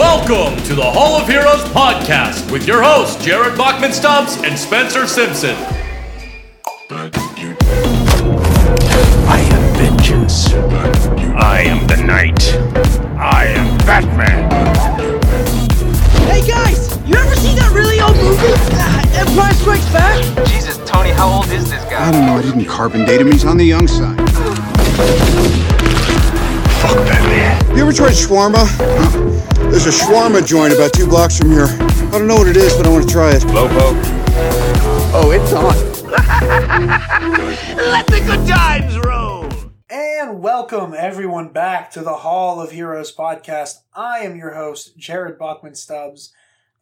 Welcome to the Hall of Heroes podcast with your hosts, Jared Bachman Stubbs and Spencer Simpson. I am vengeance. I am the knight. I am Batman. Hey guys, you ever seen that really old movie? Uh, Empire Strikes Back? Jesus, Tony, how old is this guy? I don't know. I didn't carbon date him. He's on the young side. Fuck Batman. You ever tried shawarma? There's a shawarma joint about two blocks from here. I don't know what it is, but I want to try it. Lobo. Oh, it's on. Let the good times roll! And welcome everyone back to the Hall of Heroes podcast. I am your host, Jared Bachman Stubbs,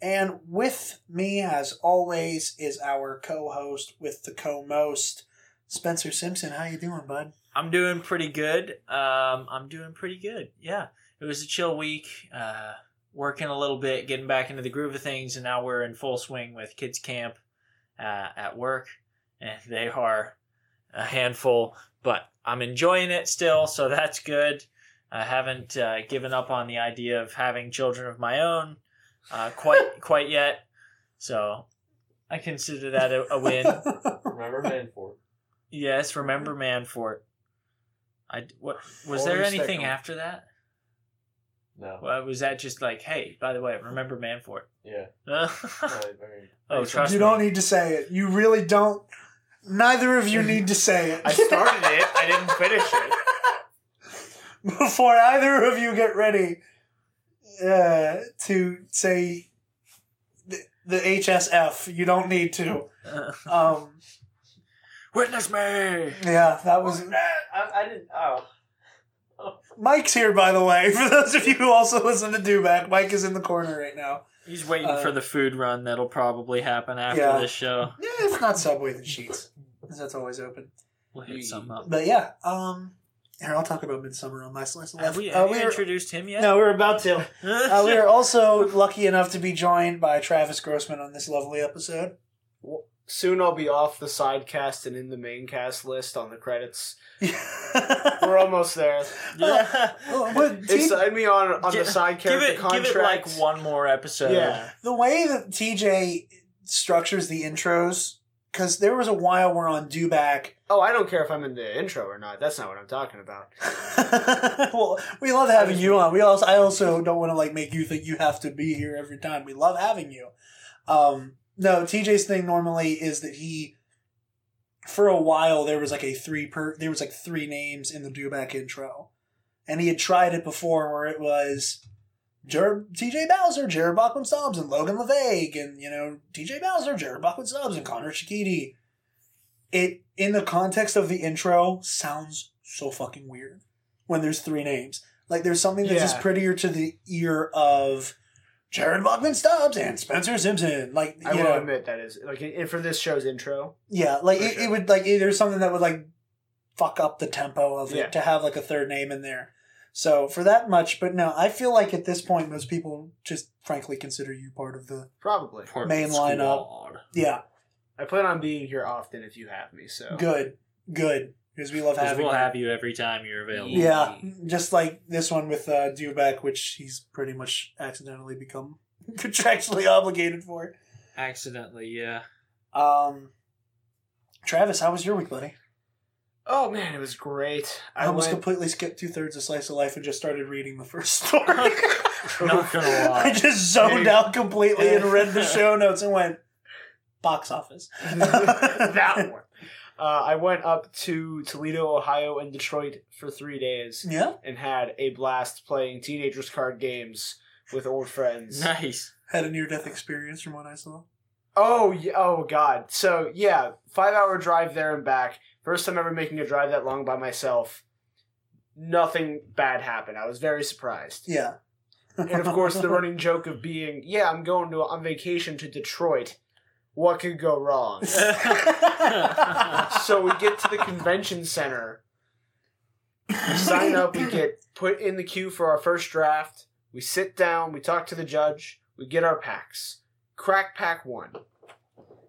and with me, as always, is our co-host with the co-most, Spencer Simpson. How you doing, bud? I'm doing pretty good. Um, I'm doing pretty good. Yeah, it was a chill week. Uh, working a little bit, getting back into the groove of things, and now we're in full swing with kids camp uh, at work, and they are a handful. But I'm enjoying it still, so that's good. I haven't uh, given up on the idea of having children of my own uh, quite quite yet. So I consider that a, a win. Remember Manfort. Yes, remember Manfort. I what was Or there anything anything 'em. after that? No. Well, was that just like, hey, by the way, remember Manfort? Yeah. oh, trust you me. don't need to say it. You really don't. Neither of you need to say it. I started it. I didn't finish it. Before either of you get ready uh, to say the, the HSF, you don't need to. Um, Witness me. yeah, that was. I, I didn't. Oh. Mike's here, by the way. For those of you who also listen to Dewback, Mike is in the corner right now. He's waiting Uh, for the food run that'll probably happen after Yeah. this show. Yeah, if not Subway, then Sheetz. 'Cause That's always open. We'll hit some up. But yeah, um, here I'll talk about Midsommar on my slice of Have life. we, Uh, we you were- introduced him yet? no, we're about to. Uh, we are also lucky enough to be joined by Travis Grossman on this lovely episode. Soon I'll be off the side cast and in the main cast list on the credits. We're We're almost there. yeah. They signed me on on Gi- the side give character it, contract. give it like one more episode. Yeah. the way that TJ structures the intros, because there was a while we're on Dewback. Oh, I don't care if I'm in the intro or not. That's not what I'm talking about. well, we love having you on. We also, I also don't want to like make you think you have to be here every time. We love having you. Um, no, TJ's thing normally is that he, for a while, there was like a three per, there was like three names in the Dewback intro, and he had tried it before where it was. Jared, TJ Bowser, Jared Bachman Stubbs, and Logan LeVague, and you know TJ Bowser, Jared Bachman Stubbs, and Connor Shakiti. It in the context of the intro sounds so fucking weird when there's three names. Like there's something that's just prettier to the ear of Jared Bachman Stubbs and Spencer Simpson. Like I you will know, admit that is like in, for this show's intro. yeah, like For it, it would like it, there's something that would like fuck up the tempo of Yeah. it to have like a third name in there. So for that much, but no, I feel like at this point most people just frankly consider you part of the Probably. Main lineup. yeah. I plan on being here often if you have me. So Good, good because we love Because having we'll you. have you every time you're available. Yeah, just like this one with uh, Dewback, which he's pretty much accidentally become contractually obligated for. Accidentally, yeah. Um, Travis, how was your week, buddy? Oh man, it was great. I, I almost went. completely skipped two thirds of Slice of Life and just started reading the first story. Not gonna lie, I just zoned Yeah. out completely and read the show notes and went box office. that one. Uh, I went up to Toledo, Ohio, and Detroit for three days Yeah, and had a blast playing teenagers card games with old friends. Nice. had a near death experience from what I saw. Oh, yeah, oh God. So yeah, five hour drive there and back. First time ever making a drive that long by myself. Nothing bad happened. I was very surprised. Yeah, And of course, the running joke of being, yeah, I'm going to on vacation to Detroit. What could go wrong? so we get to the convention center. We sign up. We get put in the queue for our first draft. We sit down. We talk to the judge. We get our packs. Crack pack one.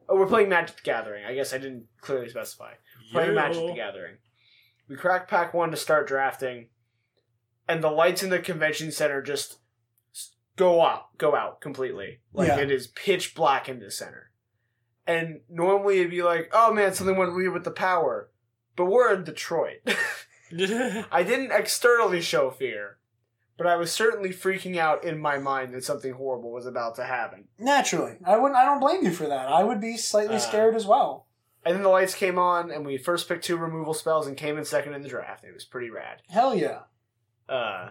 Oh, we're playing Magic the Gathering. I guess I didn't clearly specify. Playing Magic the Gathering. We crack pack one to start drafting, and the lights in the convention center just go out, go out completely. Like Yeah. it is pitch black in the center. And normally it'd be like, oh man, something went weird with the power. But we're in Detroit. I didn't externally show fear, but I was certainly freaking out in my mind that something horrible was about to happen. Naturally, I wouldn't. I don't blame you for that. I would be slightly Uh, scared as well. And then the lights came on, and we first picked two removal spells and came in second in the draft. It was pretty rad. Hell yeah. Uh,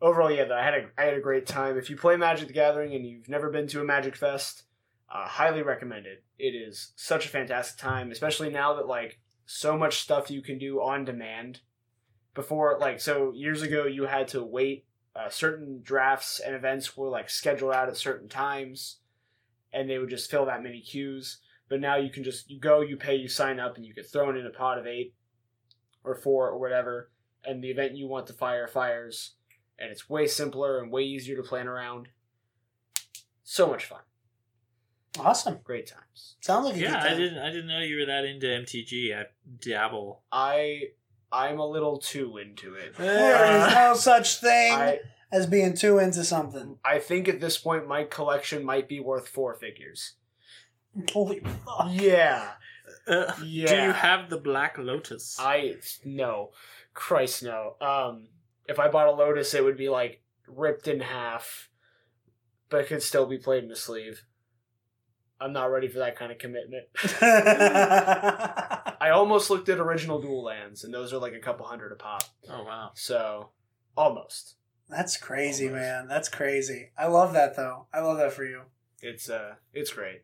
overall, yeah, though, I had a I had a great time. If you play Magic the Gathering and you've never been to a Magic Fest, uh, highly recommend it. It is such a fantastic time, especially now that like so much stuff you can do on demand. Before, like, so years ago, you had to wait. Uh, certain drafts and events were like scheduled out at certain times, and they would just fill that many queues. But now you can just you go, you pay, you sign up, and you get thrown in a pot of eight or four or whatever, and the event you want to fire fires, and it's way simpler and way easier to plan around. So much fun, Awesome. great times. Sounds like a yeah, good I didn't. I didn't know you were that into MTG. I dabble. I I'm a little too into it. There is no such thing I as being too into something. I think at this point my collection might be worth four figures. Holy fuck. Yeah, Uh, yeah. Do you have the Black Lotus? I no, Christ no. Um, if I bought a Lotus, it would be like ripped in half, but it could still be played in a sleeve. I'm not ready for that kind of commitment. I almost looked at original dual lands, and those are like a couple hundred a pop. oh wow. So almost. That's crazy, Almost. man. That's crazy. I love that though. I love that for you. It's uh, it's great.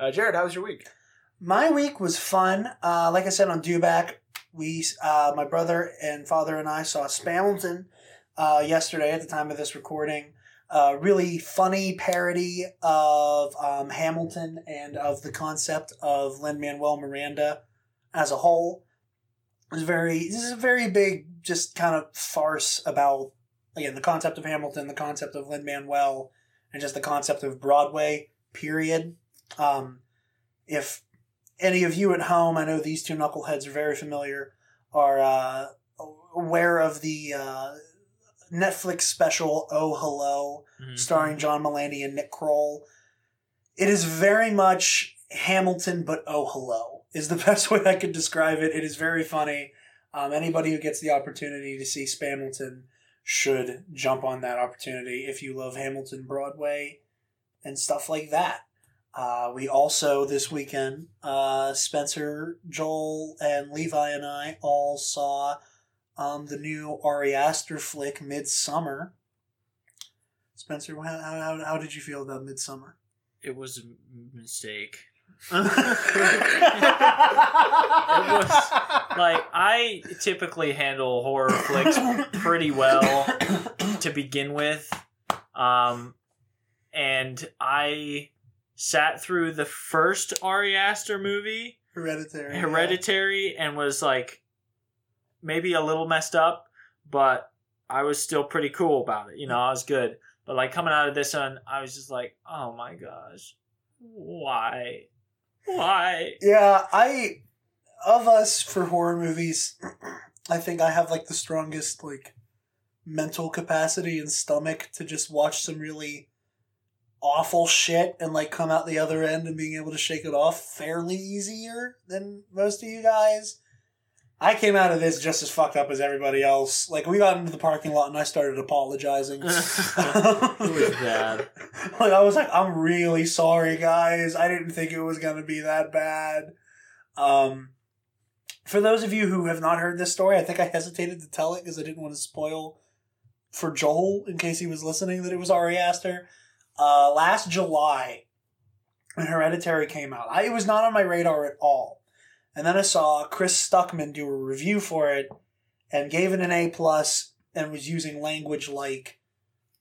Uh, Jared, how was your week? My week was fun. Uh, like I said on Dewback, we, uh, my brother and father and I saw Spamilton uh, yesterday at the time of this recording. Uh, really funny parody of um, Hamilton and of the concept of Lin Manuel Miranda as a whole. It was very. This is a very big, just kind of farce about again the concept of Hamilton, the concept of Lin Manuel, and just the concept of Broadway. Period. Um, if any of you at home, I know these two knuckleheads are very familiar, are uh, aware of the uh, Netflix special "Oh Hello," Mhm. starring John Mulaney and Nick Kroll. It is very much Hamilton, but "Oh Hello" is the best way I could describe it. It is very funny. Um, anybody who gets the opportunity to see Spamilton should jump on that opportunity if you love Hamilton Broadway and stuff like that. Uh, we also this weekend, uh, Spencer, Joel, and Levi and I all saw um, the new Ari Aster flick, Midsommar. Spencer, how, how, how did you feel about Midsommar? It was a mistake. It was Like I typically handle horror flicks pretty well to begin with, um, and I sat through the first Ari Aster movie, Hereditary. Hereditary, and was like maybe a little messed up, but I was still pretty cool about it. You know, I was good. But like coming out of this one, I was just like, oh my gosh, why, why? Yeah, I of us for horror movies, I think I have like the strongest like mental capacity and stomach to just watch some really awful shit and like come out the other end and being able to shake it off fairly easier than most of you guys. I came out of this just as fucked up as everybody else. Like we got into the parking lot and I started apologizing. it was bad. like I was like, I'm really sorry, guys. I didn't think it was gonna be that bad. Um, for those of you who have not heard this story, I think I hesitated to tell it because I didn't want to spoil for Joel in case he was listening that it was Ari Aster. Uh, last July, when Hereditary came out, I, it was not on my radar at all. And then I saw Chris Stuckman do a review for it and gave it an A plus and was using language like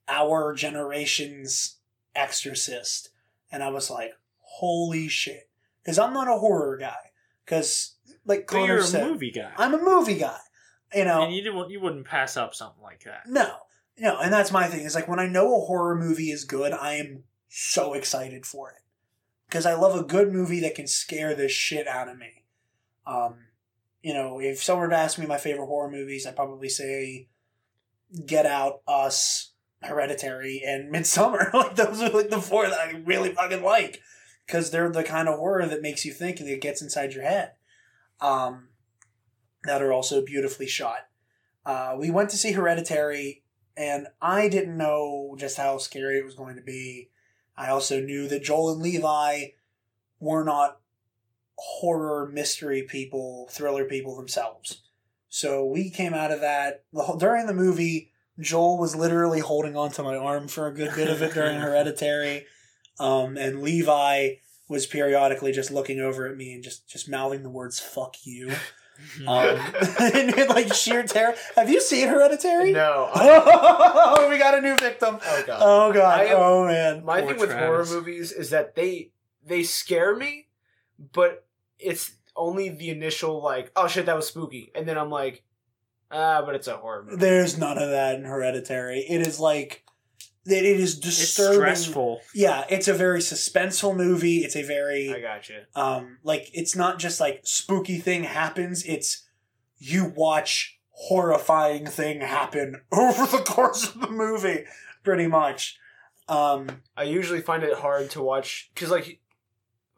our generation's exorcist. And I was like, holy shit. Because I'm not a horror guy. Because, like Connor you're a said, movie guy, I'm a movie guy. You know, and you didn't you wouldn't pass up something like that. no, no, and that's my thing. Is like when I know a horror movie is good, I am so excited for it because I love a good movie that can scare the shit out of me. Um, you know, if someone were to ask me my favorite horror movies, I'd probably say Get Out, Us, Hereditary and Midsommar. like those are like the four that I really fucking like because they're the kind of horror that makes you think and it gets inside your head. Um, that are also beautifully shot. Uh, we went to see Hereditary, and I didn't know just how scary it was going to be. I also knew that Joel and Levi were not horror mystery people, thriller people themselves. So we came out of that the during the movie. Joel was literally holding onto my arm for a good bit of it during Hereditary, um, and Levi was periodically just looking over at me and just just mouthing the words "fuck you." Um, and like sheer terror. Have you seen Hereditary? No. Oh, we got a new victim. Oh god. Oh god. Am- oh man. My Poor thing with horror movies is that they they scare me, but it's only the initial like, oh shit, that was spooky, and then I'm like, ah, but it's a horror movie. There's none of that in Hereditary. It is like it it is It's disturbing. stressful. Yeah, it's a very suspenseful movie. It's a very I got you. um like it's not just like spooky thing happens. It's you watch horrifying thing happen over the course of the movie, pretty much. Um, I usually find it hard to watch because like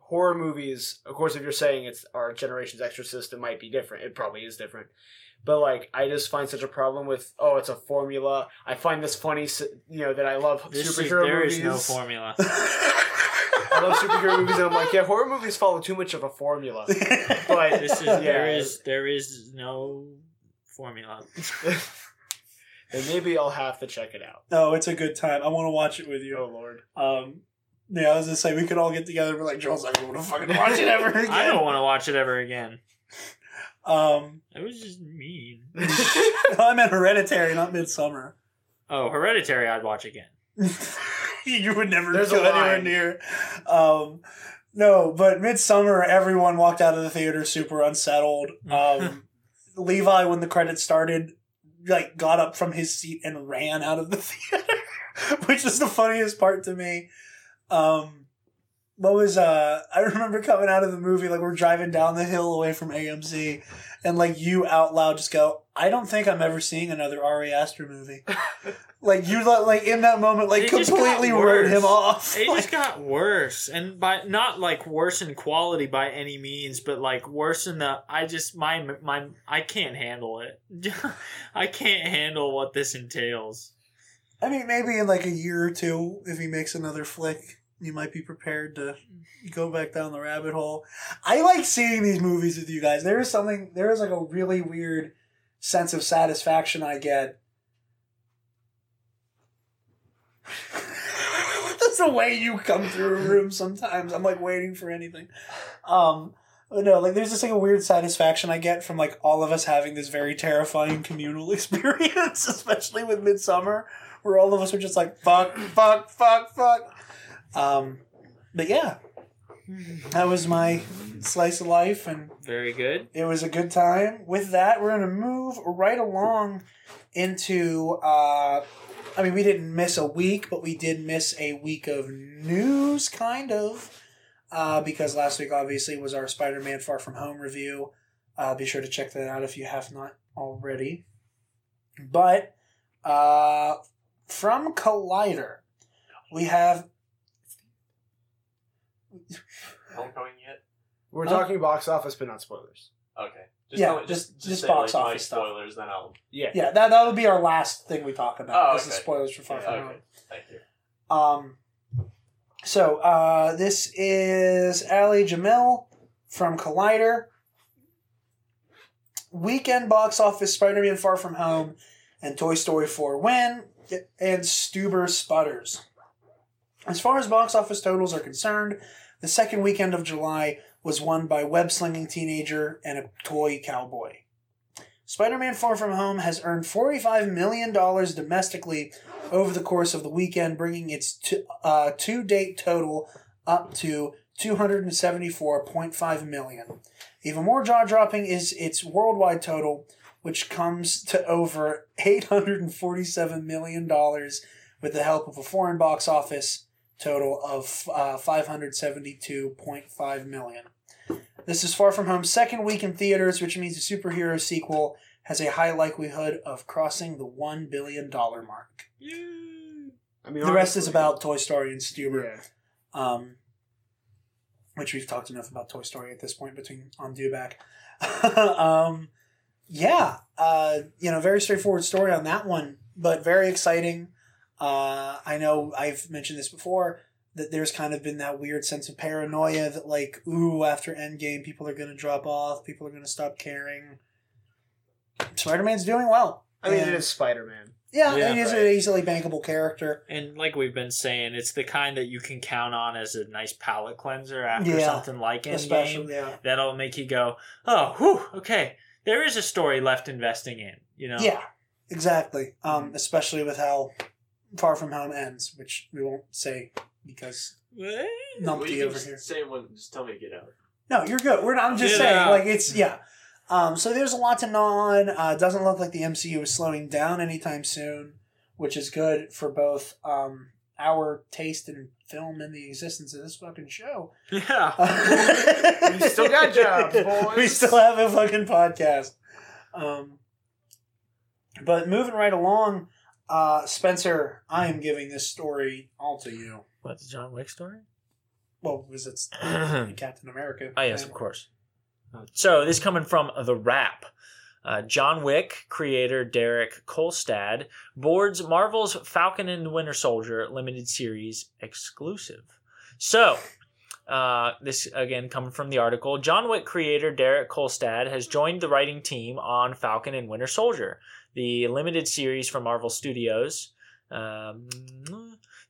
horror movies. Of course, if you're saying it's our generation's Exorcist, it might be different. It probably is different. But like, I just find such a problem with oh, it's a formula. I find this funny, you know, that I love This is, superhero there movies. is no formula. I love superhero movies, and I'm like, yeah, horror movies follow too much of a formula. But This is yeah, there is there is no formula. and maybe I'll have to check it out. no, it's a good time. I want to watch it with you. Oh lord, Um, yeah, I was gonna say we could all get together, but like Joel's like, I don't want to fucking watch it ever again. I don't want to watch it ever again. Um, It was just mean. I meant Hereditary, not Midsommar. Oh, Hereditary, I'd watch again. you would never There's go anywhere near. Um, no, but Midsommar, everyone walked out of the theater super unsettled. Um, Levi, when the credits started, like got up from his seat and ran out of the theater, which is the funniest part to me. Um, what was uh? I remember coming out of the movie, like we're driving down the hill away from AMC, and like you out loud just go, "I don't think I'm ever seeing another Ari Aster movie." like you, like in that moment, like It completely wrote him off. It Like, just got worse, and by not like worse in quality by any means, but like worse in the. I just my my I can't handle it. I can't handle what this entails. I mean, maybe in like a year or two, if he makes another flick, you might be prepared to go back down the rabbit hole. I like seeing these movies with you guys. There is something, there is like a really weird sense of satisfaction I get. That's the way you come through a room sometimes. I'm like waiting for anything. Um, but no, like there's just like a weird satisfaction I get from like all of us having this very terrifying communal experience, especially with Midsommar, where all of us are just like fuck, fuck, fuck, fuck. Um, but yeah, that was my slice of life, and Very good. it was a good time. With that, we're gonna move right along into. Uh, I mean, we didn't miss a week, but we did miss a week of news, kind of, uh, because last week obviously was our Spider-Man Far From Home review. Uh, be sure to check that out if you have not already. But uh, from Collider, we have Homecoming yet? we're Huh? talking box office, but not spoilers. Okay. Just Yeah, tell me- just- just just say, box like, my office stuff. spoilers, then I'll. Yeah, yeah that that'll be our last thing we talk about. Oh, This is okay. spoilers for Far Yeah, From okay. Home. Thank you. Um, so uh, this is Ali Jamil from Collider. Weekend box office Spider-Man Far From Home and Toy Story 4 win and Stuber sputters. As far as box office totals are concerned, the second weekend of July was won by Web Slinging Teenager and a Toy Cowboy. Spider Man Far From Home has earned $45 million domestically over the course of the weekend, bringing its uh, to date total up to 274.5 million. Even more jaw dropping is its worldwide total, which comes to over 847 million dollars with the help of a foreign box office total of uh, 572.5 million. This is Far From Home's second week in theaters, which means the superhero sequel has a high likelihood of crossing the $1 billion mark. I mean, the rest is about Toy Story and Stuber. Yeah. um, which we've talked enough about Toy Story at this point between on Dewback. um, yeah, uh, you know, very straightforward story on that one, but very exciting. Uh, I know I've mentioned this before that there's kind of been that weird sense of paranoia that like, ooh, after Endgame, people are going to drop off, people are going to stop caring. Spider Man's doing well. I mean, And- it is Spider Man. Yeah, Yeah, and he's an easily bankable character. And like we've been saying, it's the kind that you can count on as a nice palate cleanser after Yeah, something like Endgame. Especially, yeah. That'll make you go, oh, whew, okay. There is a story left investing in, you know? Yeah, exactly. Um, especially with how Far From Home ends, which we won't say because? Well, numpty over here. say it when just tell me to get out. No, you're good. We're not, I'm just Yeah. saying, like it's yeah. Um, so there's a lot to gnaw on. Uh, it doesn't look like the MCU is slowing down anytime soon, which is good for both um, our taste in film and the existence of this fucking show. Yeah. We still got jobs, boys. we still have a fucking podcast. Um, but moving right along, uh, Spencer, I am giving this story all to you. What, the John Wick story? Well, because it's Captain America. Oh yes, of course. So this coming from The Wrap. Uh, John Wick creator Derek Kolstad boards Marvel's Falcon and the Winter Soldier limited series exclusive. So, uh, this again coming from the article John Wick creator Derek Kolstad has joined the writing team on Falcon and Winter Soldier, the limited series from Marvel Studios. Um,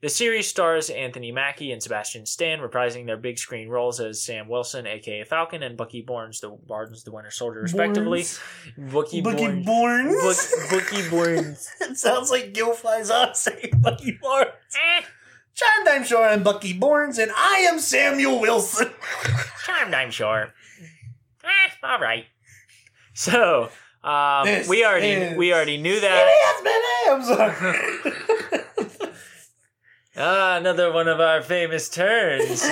the series stars Anthony Mackie and Sebastian Stan reprising their big screen roles as Sam Wilson, aka Falcon, and Bucky Barnes, the Barnes, the Winter Soldier, respectively. Borns. Bucky, Bucky Barnes. Borns. Buck- Bucky Barnes. it sounds like Gil Faizon saying Bucky Barnes. Eh, John Dime Shore and Bucky Barnes, and I am Samuel Wilson. charmed, I'm sure. Eh, all right. So, um, we already we already knew that. It has been I'm sorry. Ah, another one of our famous turns.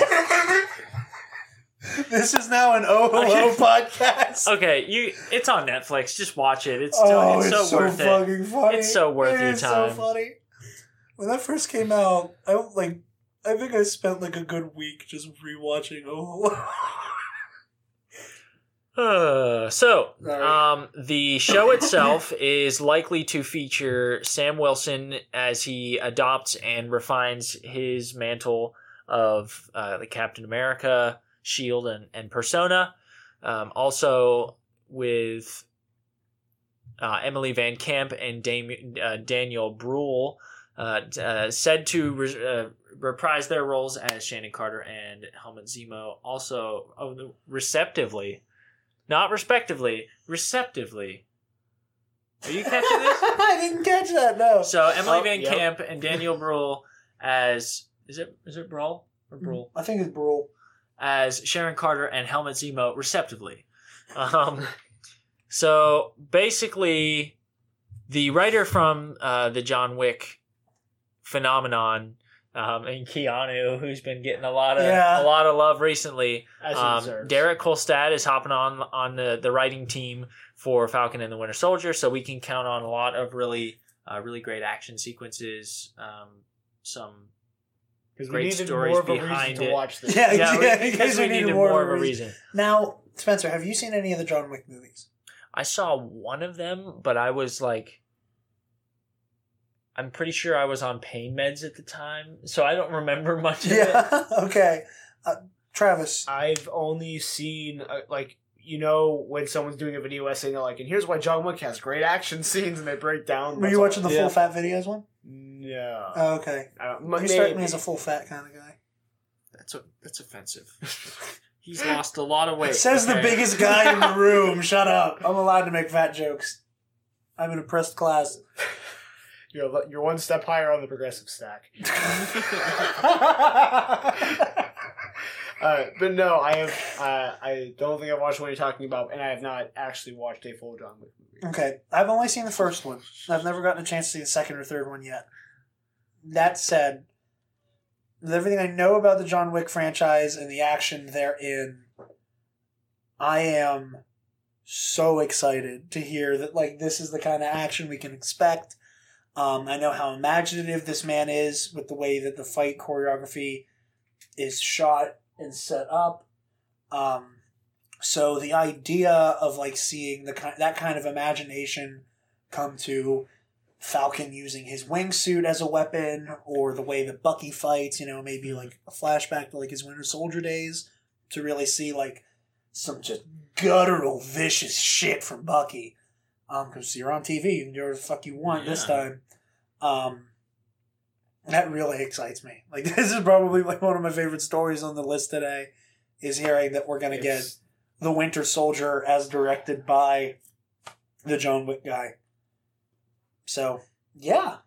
this is now an Oh Hello podcast. Okay, you. It's on Netflix. Just watch it. It's so, Oh, it's, it's, so, so, worth it. funny. It's so worth It your time. so funny. When that first came out, I like. I think I spent like a good week just rewatching Oh Hello. Uh, so, um, the show itself is likely to feature Sam Wilson as he adopts and refines his mantle of uh, the Captain America, Shield, and, and Persona. Um, also with uh, Emily Van Camp and Dam- uh, Daniel Bruhl, uh, uh, said to re- uh, reprise their roles as Shannon Carter and Helmut Zemo, also oh, receptively. Not respectively, receptively. Are you catching this? I didn't catch that. No. So Emily Oh, Van yep. Camp and Daniel Bruhl as is it is it Bruhl or Bruhl I think it's Brule. as Sharon Carter and Helmut Zemo respectively. Um, so basically, the writer from uh, the John Wick phenomenon um, and Keanu, who's been getting a lot of Yeah. a lot of love recently, um. Derek Kolstad is hopping on on the, the writing team for Falcon and the Winter Soldier, so we can count on a lot of really uh, really great action sequences. Um, some Because we great needed stories more of a reason behind to it. watch this. Yeah, yeah, because we needed more of a reason. Now, Spencer, have you seen any of the John Wick movies? I saw one of them, but I was like, I'm pretty sure I was on pain meds at the time, so I don't remember much of it. Yeah. okay. Uh, Travis. I've only seen uh, like you know when someone's doing a video essay, they're like, and here's why John Wick has great action scenes, and they break down. Were you watching the Yeah. full fat videos one? No. Oh, okay. Uh, You strike me as a full fat kind of guy. That's a, that's offensive. He's lost a lot of weight. Says the biggest guy in the room. Shut up. I'm allowed to make fat jokes. I'm in a oppressed class. You're you're one step higher on the progressive stack. Uh, but no, I have. Uh, I don't think I've watched what you're talking about, and I have not actually watched a full John Wick movie. okay. I've only seen the first one. I've never gotten a chance to see the second or third one yet. That said, with everything I know about the John Wick franchise and the action therein, I am so excited to hear that like this is the kind of action we can expect. Um, I know how imaginative this man is with the way that the fight choreography is shot and set up. Um, so the idea of like seeing the ki- that kind of imagination come to Falcon using his wingsuit as a weapon, or the way that Bucky fights, you know, maybe like a flashback to like his Winter Soldier days to really see like some just guttural, vicious shit from Bucky. Um, because you're on TV, you can do whatever the fuck you want this time. Um, that really excites me. Like this is probably like one of my favorite stories on the list today. Is hearing that we're gonna get It's- the Winter Soldier as directed by the John Wick guy. So yeah,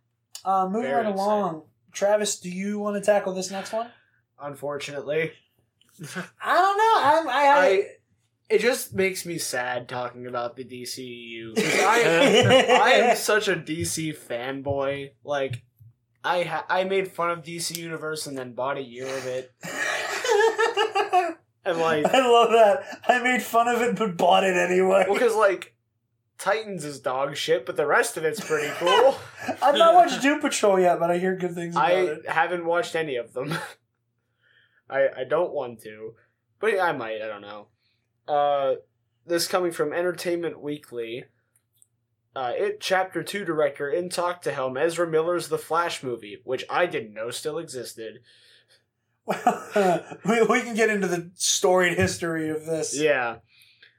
uh, moving right along. Travis, do you want to tackle this next one? unfortunately. I don't know. I'm, I, I, I it just makes me sad talking about the DCU. I I am such a DC fanboy. Like I ha- I made fun of DC Universe and then bought a year of it. And like I love that. I made fun of it, but bought it anyway. because like Titans is dog shit, but the rest of it's pretty cool. I've not watched Doom Patrol yet, but I hear good things about I it. haven't watched any of them. I I don't want to, but I might. I don't know. Uh, this coming from Entertainment Weekly. Uh, it chapter two director in talk to helm Ezra Miller's The Flash movie, which I didn't know still existed. we, we can get into the storied history of this. Yeah.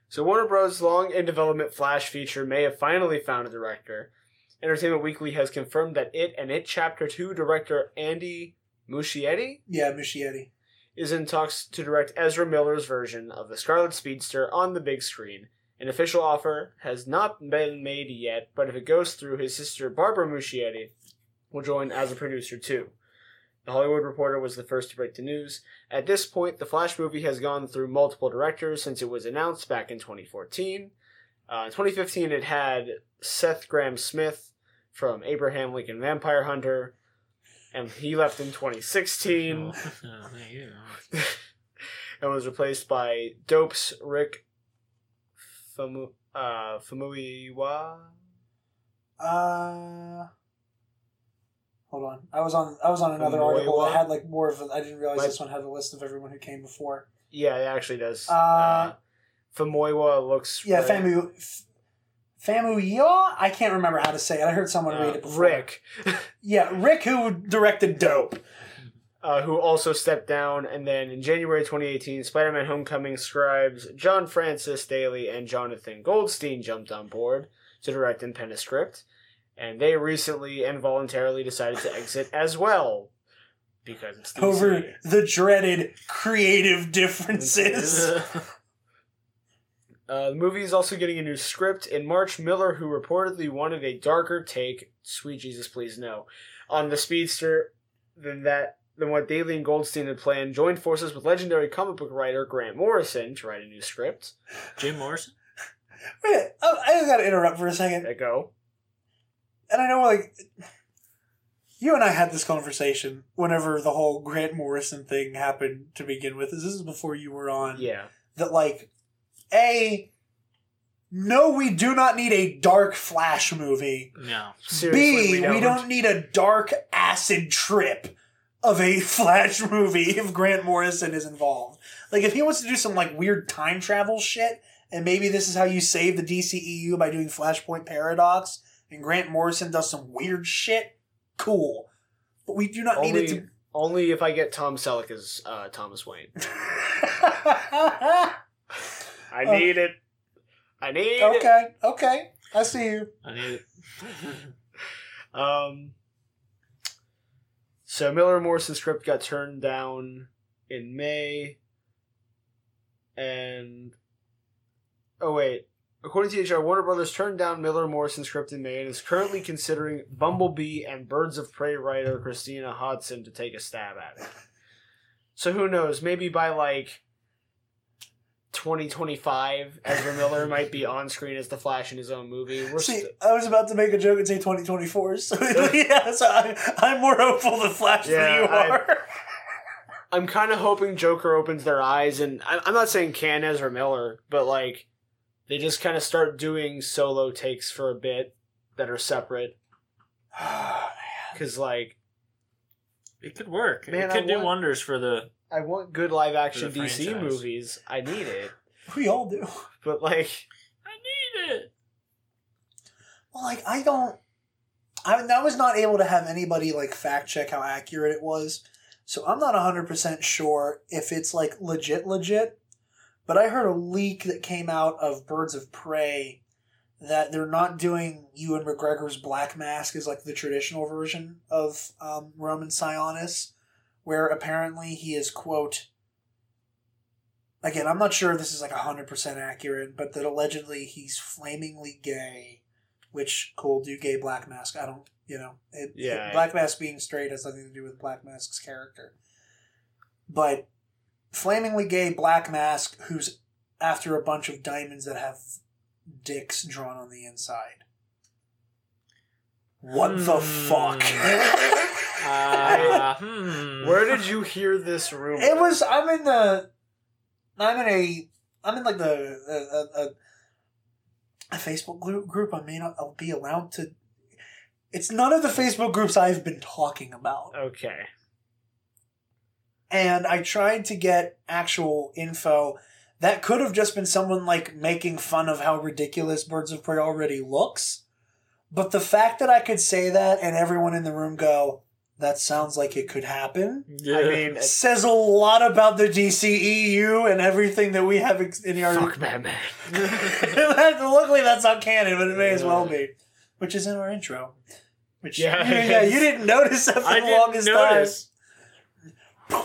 So Warner Bros. long in development Flash feature may have finally found a director. Entertainment Weekly has confirmed that it and it chapter two director Andy Muschietti Yeah, Muschietti. Is in talks to direct Ezra Miller's version of the Scarlet Speedster on the big screen. An official offer has not been made yet, but if it goes through, his sister Barbara Muschietti will join as a producer too. The Hollywood Reporter was the first to break the news. At this point, the Flash movie has gone through multiple directors since it was announced back in 2014. Uh, in 2015, it had Seth Grahame-Smith from Abraham Lincoln Vampire Hunter, and he left in 2016 and was replaced by Dope's Rick Famu, uh, Famuyiwa. Uh, hold on. I was on. I was on another article that had like more of. A, I didn't realize Like- this one had a list of everyone who came before. Yeah, it actually does. Uh, Famuyiwa looks. Yeah, right- Famu. Famuyiwa? I can't remember how to say it. I heard someone read uh, it before. Rick, Yeah, Rick, who directed Dope. uh, who also stepped down, and then in January 2018, Spider-Man: Homecoming scribes John Francis Daley and Jonathan Goldstein jumped on board to direct and pen a script, and they recently and voluntarily decided to exit as well because it's DC. Over the dreaded creative differences. Uh, the movie is also getting a new script. In March, Miller, who reportedly wanted a darker take, sweet Jesus, please no, on the Speedster than that than what Daley and Goldstein had planned, joined forces with legendary comic book writer Grant Morrison to write a new script. Jim Morrison. Wait, oh, I just gotta interrupt for a second. There go. And I know, like, you and I had this conversation whenever the whole Grant Morrison thing happened to begin with. This is before you were on. Yeah. That, like, A, no, we do not need a dark Flash movie. No. Seriously, B, we don't. need a dark acid trip of a Flash movie if Grant Morrison is involved. Like, if he wants to do some, like, weird time travel shit, and maybe this is how you save the DCEU by doing Flashpoint Paradox, and Grant Morrison does some weird shit, cool. But we do not need it to. only if I get Tom Selleck as uh, Thomas Wayne. I Uh, need it. I need it. okay, okay. I see you. I need it. Um, so Miller and Morrison's script got turned down in May, and oh wait, according to HR, Warner Brothers turned down Miller and Morrison's script in May and is currently considering Bumblebee and Birds of Prey writer Christina Hodson to take a stab at it. So who knows? Maybe by like. 2025, Ezra Miller might be on screen as the Flash in his own movie. We're See, st- I was about to make a joke and say 2024, so yeah, so I, I'm more hopeful than Flash Yeah, than you are. I'm kind of hoping Joker opens their eyes, and I- I'm not saying can Ezra Miller, but like they just kind of start doing solo takes for a bit that are separate, oh, Because like It could work. Man, it could I do want- wonders for the. I want good live action DC franchise. movies. I need it, we all do. but like I need it. Well, like I don't. I, I was not able to have anybody like fact check how accurate it was, so I'm not hundred percent sure if it's like legit, legit. But I heard a leak that came out of Birds of Prey that they're not doing Ewan McGregor's Black Mask as like the traditional version of um, Roman Sionis, where apparently he is quote. Again, I'm not sure if this is like hundred percent accurate, but that allegedly he's flamingly gay which cool do gay black mask i don't you know it, Yeah. it- black mask being straight has nothing to do with black mask's character but flamingly gay black mask who's after a bunch of diamonds that have dicks drawn on the inside what the fuck Uh, hmm. where did you hear this rumor? it was i'm in the i'm in a i'm in like the a, a, a, a facebook group, group i may not I'll be allowed to it's none of the facebook groups i've been talking about okay. and I tried to get actual info that could have just been someone like making fun of how ridiculous Birds of Prey already looks. But the fact that I could say that and everyone in the room go, that sounds like it could happen, Yeah. I mean, says a lot about the DCEU and everything that we have ex- in our. fuck Batman. Luckily, that's not canon, but it may as well be. Which is in our intro. Which, Yeah, yeah, yeah you didn't notice that for I the didn't longest notice. time.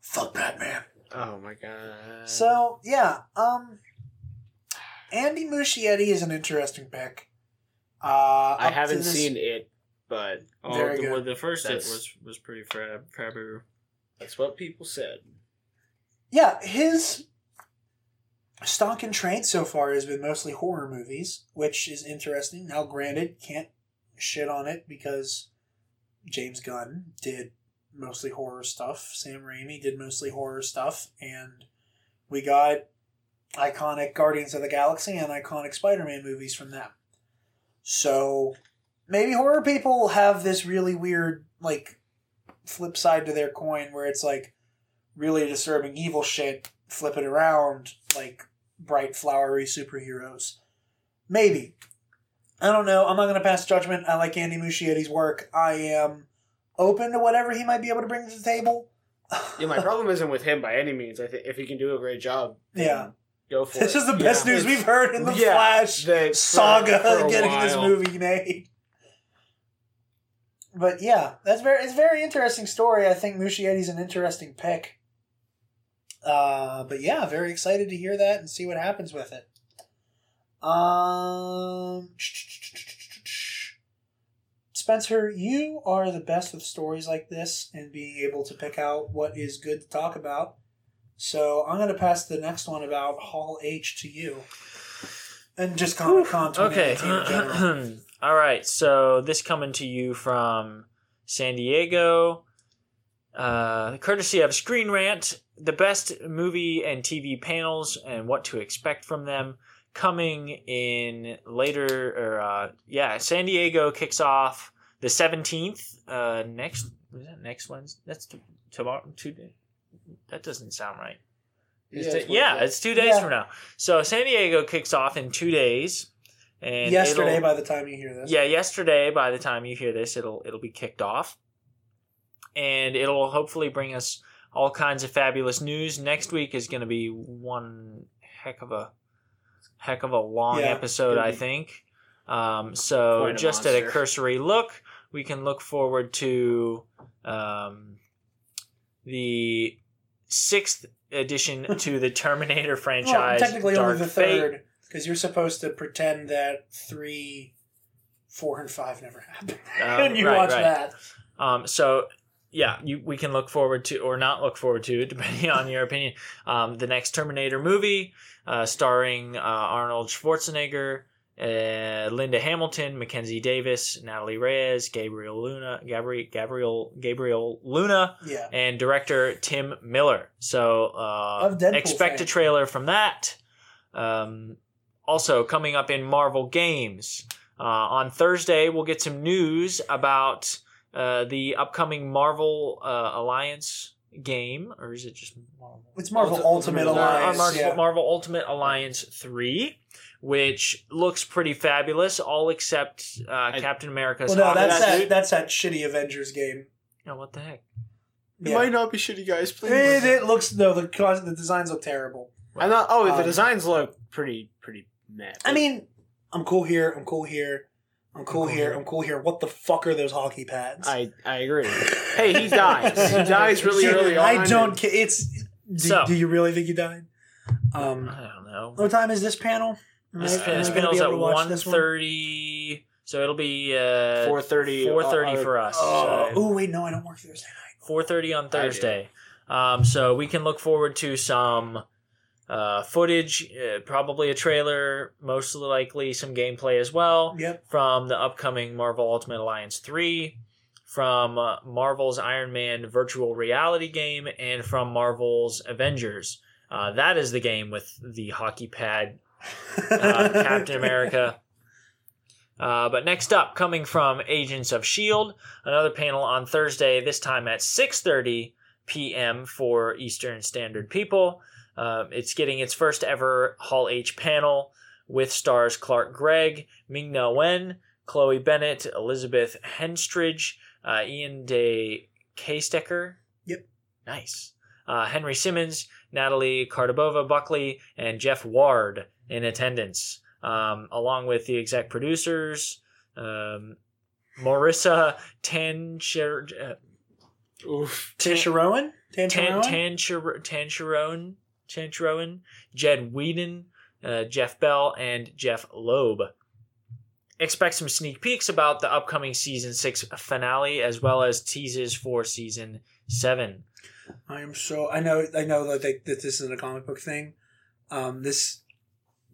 Fuck Batman. oh my god. So yeah, um, Andy Muschietti is an interesting pick. Uh, I haven't this- seen it, but Oh, Very the, good. well, the first it was was pretty frab frabber. that's what people said. Yeah, his stock and trade so far has been mostly horror movies, which is interesting. Now, granted, can't shit on it because James Gunn did mostly horror stuff. Sam Raimi did mostly horror stuff, and we got iconic Guardians of the Galaxy and iconic Spider-Man movies from them. So maybe horror people have this really weird like flip side to their coin where it's like really disturbing evil shit, flip it around like bright flowery superheroes. Maybe. I don't know. I'm not going to pass judgment. I like Andy Muschietti's work. I am open to whatever he might be able to bring to the table. Yeah, my problem isn't with him by any means. I think if he can do a great job, Yeah. Go for This it. is the best Yeah. news we've heard in the Yeah, Flash that- for- saga for a getting this movie made. But yeah, that's very it's a very interesting story. I think Muschietti's an interesting pick. Uh, but yeah, very excited to hear that and see what happens with it. Um, Spencer, you are the best with stories like this and being able to pick out what is good to talk about. So I'm going to pass the next one about Hall H to you, and just Comic Con Okay. 2019 in general. All right. So this coming to you from San Diego, uh, courtesy of Screen Rant, the best movie and TV panels and what to expect from them. Coming in later, or uh, yeah, San Diego kicks off the seventeenth. Uh, next, was that next Wednesday? That's t- tomorrow. Two days. That doesn't sound right. Yeah, Is it's yeah, it's two days Yeah. from now. So San Diego kicks off in two days. And Yesterday, by the time you hear this, yeah, yesterday. By the time you hear this, it'll it'll be kicked off, and it'll hopefully bring us all kinds of fabulous news. Next week is going to be one heck of a heck of a long Yeah, episode, I think. Um, so just at a cursory look, we can look forward to um, the sixth edition to the Terminator well, franchise. technically Dark only the Fate. third, because you're supposed to pretend that three, four, and five never happened, Oh, and you right, watch right. that. Um, so yeah, you, we can look forward to or not look forward to, depending on your opinion. Um, the next Terminator movie, uh, starring uh, Arnold Schwarzenegger, uh, Linda Hamilton, Mackenzie Davis, Natalie Reyes, Gabriel Luna, Gabriel Gabriel Gabriel Luna, Yeah, and director Tim Miller. So uh, Of Deadpool expect a trailer from that. Um, also coming up in Marvel games, Uh, on Thursday, we'll get some news about uh, the upcoming Marvel uh, Alliance game, or is it just Marvel? It's Marvel Ulti- Ultimate, Ultimate Uh, Alliance. Marvel, yeah. Marvel Ultimate Alliance 3, which looks pretty fabulous, all except uh, Captain America's Well, no, Hawkeye that's suit. that. That's that shitty Avengers game. Oh, what the heck? It Yeah. might not be shitty, guys. Please. It, it looks no. The the designs look terrible. I'm not. Oh, the Um, designs look pretty pretty meh. I mean, I'm cool here. I'm cool here. I'm cool here. I'm cool here. What the fuck are those hockey pads? I I agree. hey, he dies. He dies really See, early on. I don't care. It's. Do, So- do you really think he died? Um, I don't know. what time is this panel? Am This, am I this panel's at to watch one thirty, so it'll be uh, Four thirty. four thirty for us. Oh, so ooh, wait, no, I don't work Thursday night. four thirty on Thursday. Um, so we can look forward to some uh, footage, uh, probably a trailer, most likely some gameplay as well Yep. from the upcoming Marvel Ultimate Alliance three, from uh, Marvel's Iron Man virtual reality game, and from Marvel's Avengers. Uh, that is the game with the hockey pad uh, Captain America. Uh, but next up, coming from Agents of Shield, another panel on Thursday. This time at 6:30 p.m. for Eastern Standard People. Um, it's getting its first ever Hall H panel with stars Clark Gregg, Ming Na Wen, Chloe Bennet, Elizabeth Henstridge, uh, Iain De Caestecker. Yep. Nice. Uh, Henry Simmons, Natalie Cardabova Buckley, and Jeff Ward in attendance, um, along with the exec producers, um, Maurissa Tancher, uh, Oof. Tancherowan? Tan, Tancherowan? Tancher, Tancherowan, Tancherowan, Jed Whedon, uh, Jeff Bell, and Jeph Loeb. Expect some sneak peeks about the upcoming season six finale, as well as teases for season seven. I am so. I know. I know that, they, that this isn't a comic book thing. Um, this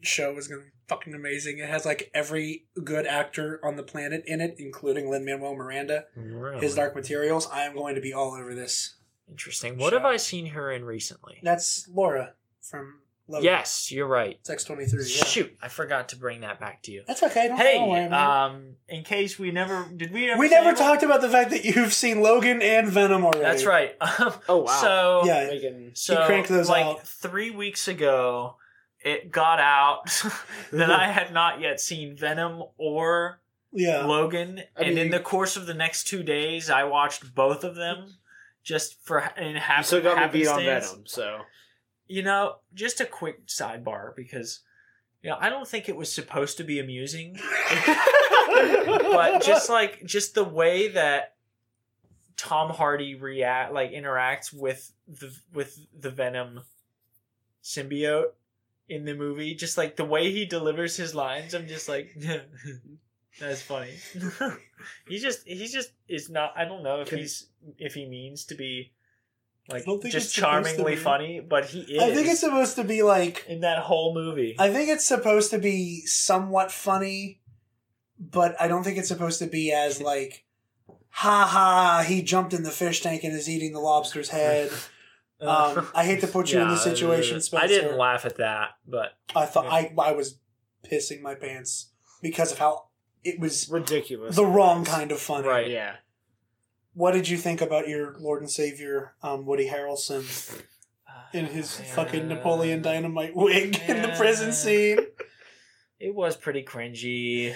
show is gonna be fucking amazing. It has like every good actor on the planet in it, including Lin Manuel Miranda. Really? His Dark Materials. I am going to be all over this. Interesting. What have I seen her in recently? That's Laura from Love. Yes, you're right. it's X twenty three. Shoot, I forgot to bring that back to you. That's okay. Don't, Hey, worry, um, in case we never did, we ever we say never talked about the fact that you've seen Logan and Venom already. That's right. Um, Oh, wow. So Yeah. Making- so cranked those like out. three weeks ago, it got out that I had not yet seen Venom or Yeah. Logan, I and mean- in the course of the next two days, I watched both of them just for in You half. still got me beat on. Venom, so You know, just a quick sidebar because. You know, I don't think it was supposed to be amusing, but just like just the way that Tom Hardy react like interacts with the with the Venom symbiote in the movie, just like the way he delivers his lines, I'm just like that's funny. he just he just is not I don't know if Can- he's if he means to be like I don't think just it's charmingly funny, but he is I think it's supposed to be like in that whole movie. I think it's supposed to be somewhat funny, but I don't think it's supposed to be as like, ha ha, he jumped in the fish tank and is eating the lobster's head. Um, I hate to put you in this situation, Spencer. I didn't laugh at that, but I thought I, I was pissing my pants because of how it was ridiculous. the wrong kind of funny. Right. Yeah. What did you think about your Lord and Savior, um, Woody Harrelson, in his fucking Napoleon Dynamite wig in the prison scene? it was pretty cringy.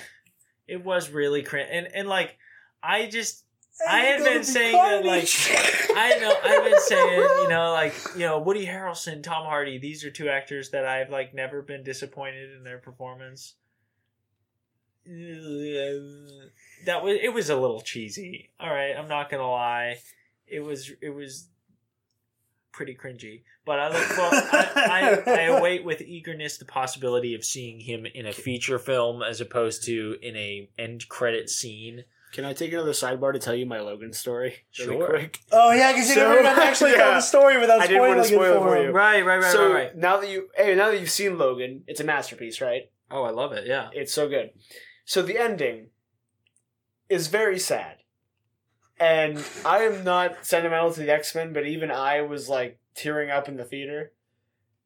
It was really cringe, and and like I just I had been saying that, like, I know I've been saying you know like you know Woody Harrelson, Tom Hardy. These are two actors that I've like never been disappointed in their performance. That was it was a little cheesy. All right, I'm not gonna lie. It was it was pretty cringy. But I look for I, I, I await with eagerness the possibility of seeing him in a feature film as opposed to in a end credit scene. Can I take another sidebar to tell you my Logan story? Really Sure. quick. Oh yeah, because you So- never actually yeah. told the story without I didn't spoiling wanna spoil it it for for you. Right, right, right, so right, right. now that you, hey, now that you've seen Logan, it's a masterpiece, right? Oh, I love it. Yeah. It's so good. So the ending is very sad. And I am not sentimental to the X Men, but even I was like tearing up in the theater.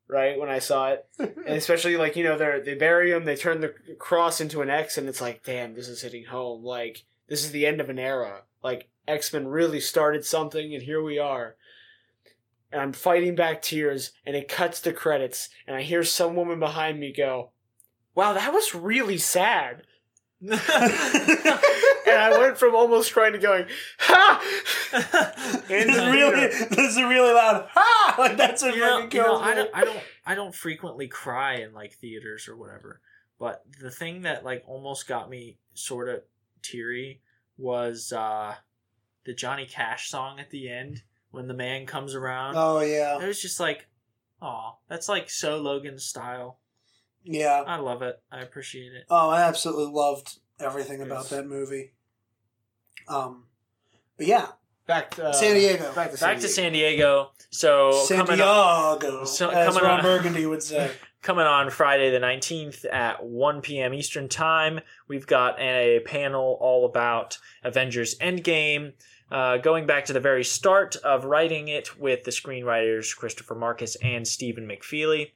right when I saw it, and especially like you know they they bury him, they turn the cross into an X, and it's like, damn, this is hitting home. Like this is the end of an era. Like X Men really started something, and here we are. And I'm fighting back tears, and it cuts to credits, and I hear some woman behind me go, "Wow, that was really sad." and I went from almost crying to going, "Ha!" This is really, this is really loud. Ha! Like that's what you know, fucking you know, I don't, I don't, I don't frequently cry in like theaters or whatever. But the thing that like almost got me sort of teary was uh the Johnny Cash song at the end when the man comes around. Oh yeah, It was just like, oh, that's like so Logan style. Yeah. I love it. I appreciate it. Oh, I absolutely loved everything about that movie. Um, but yeah, Back to uh, San Diego. Back to San Back to Diego. San Diego. So San coming up, Diego, so as coming Ron on- Burgundy would say. coming on Friday the 19th at 1 p.m. Eastern Time. We've got a panel all about Avengers Endgame, uh, going back to the very start of writing it with the screenwriters Christopher Markus and Stephen McFeely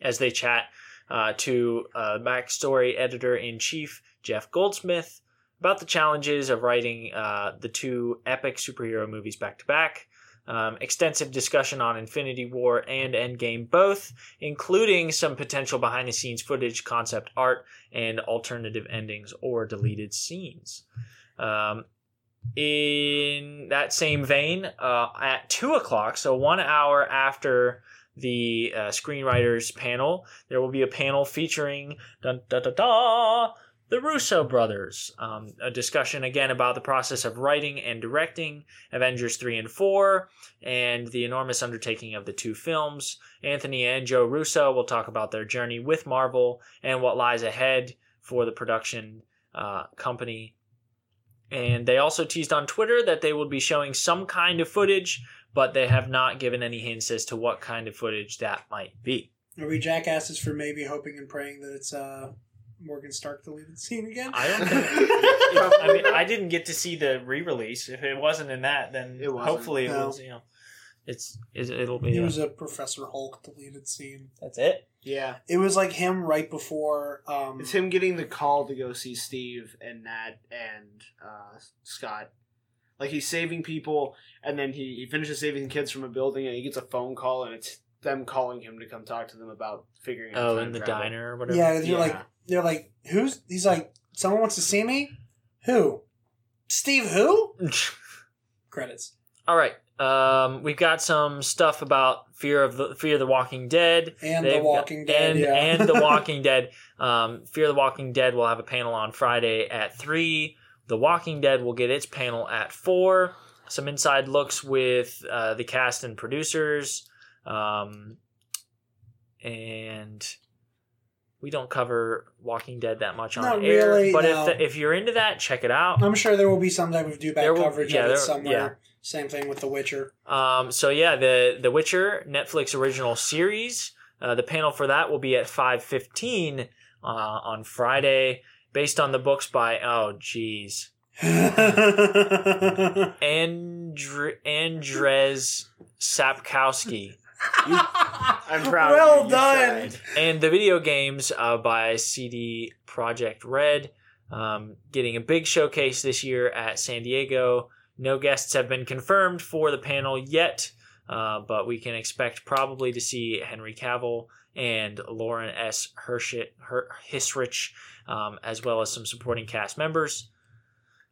as they chat uh, to uh, backstory editor in chief Jeff Goldsmith about the challenges of writing uh, the two epic superhero movies back to back. Um, extensive discussion on Infinity War and Endgame both, including some potential behind the scenes footage, concept art, and alternative endings or deleted scenes. Um, in that same vein, uh, at 2 o'clock, so one hour after the uh, screenwriters panel, there will be a panel featuring dun, da, da, da, the Russo brothers. Um, a discussion again about the process of writing and directing Avengers 3 and 4 and the enormous undertaking of the two films. Anthony and Joe Russo will talk about their journey with Marvel and what lies ahead for the production uh, company. And they also teased on Twitter that they will be showing some kind of footage, but they have not given any hints as to what kind of footage that might be. Are we jackasses for maybe hoping and praying that it's uh, Morgan Stark deleted scene again? I don't think. if- I mean, I didn't get to see the re-release. If it wasn't in that, then It hopefully it No. was. You know, it's it's- it'll be. It was a Professor Hulk deleted scene. that's it. Yeah, It was like him right before. Um, it's him getting the call to go see Steve and Nat and uh, Scott. Like he's saving people, and then he, he finishes saving kids from a building, and he gets a phone call, and it's them calling him to come talk to them about figuring out. Oh, time in the travel. diner or whatever. Yeah, you're Yeah. like they're like, who's? He's like, someone wants to see me. Who? Steve? Who? Credits. All right. Um, we've got some stuff about fear of the fear of the Walking Dead And They've The got- Walking Dead. and yeah. and the Walking Dead. Um, fear of the Walking Dead will have a panel on Friday at three. The Walking Dead will get its panel at four. Some inside looks with uh, the cast and producers, um, and we don't cover Walking Dead that much on Not air. really, but no. if if you're into that, check it out. I'm sure there will be some type of do back will- coverage yeah, of it there- somewhere. yeah. Same thing with The Witcher. Um, so yeah, the The Witcher Netflix original series. Uh, the panel for that will be at five fifteen uh, on Friday, based on the books by oh geez, Andre, Andres Sapkowski, I'm proud. Well of you. You done. tried. and the video games uh, by CD Projekt Red, um, getting a big showcase this year at San Diego. No guests have been confirmed for the panel yet, uh, but we can expect probably to see Henry Cavill and Lauren S. Hershit, Her, Hissrich, um, as well as some supporting cast members.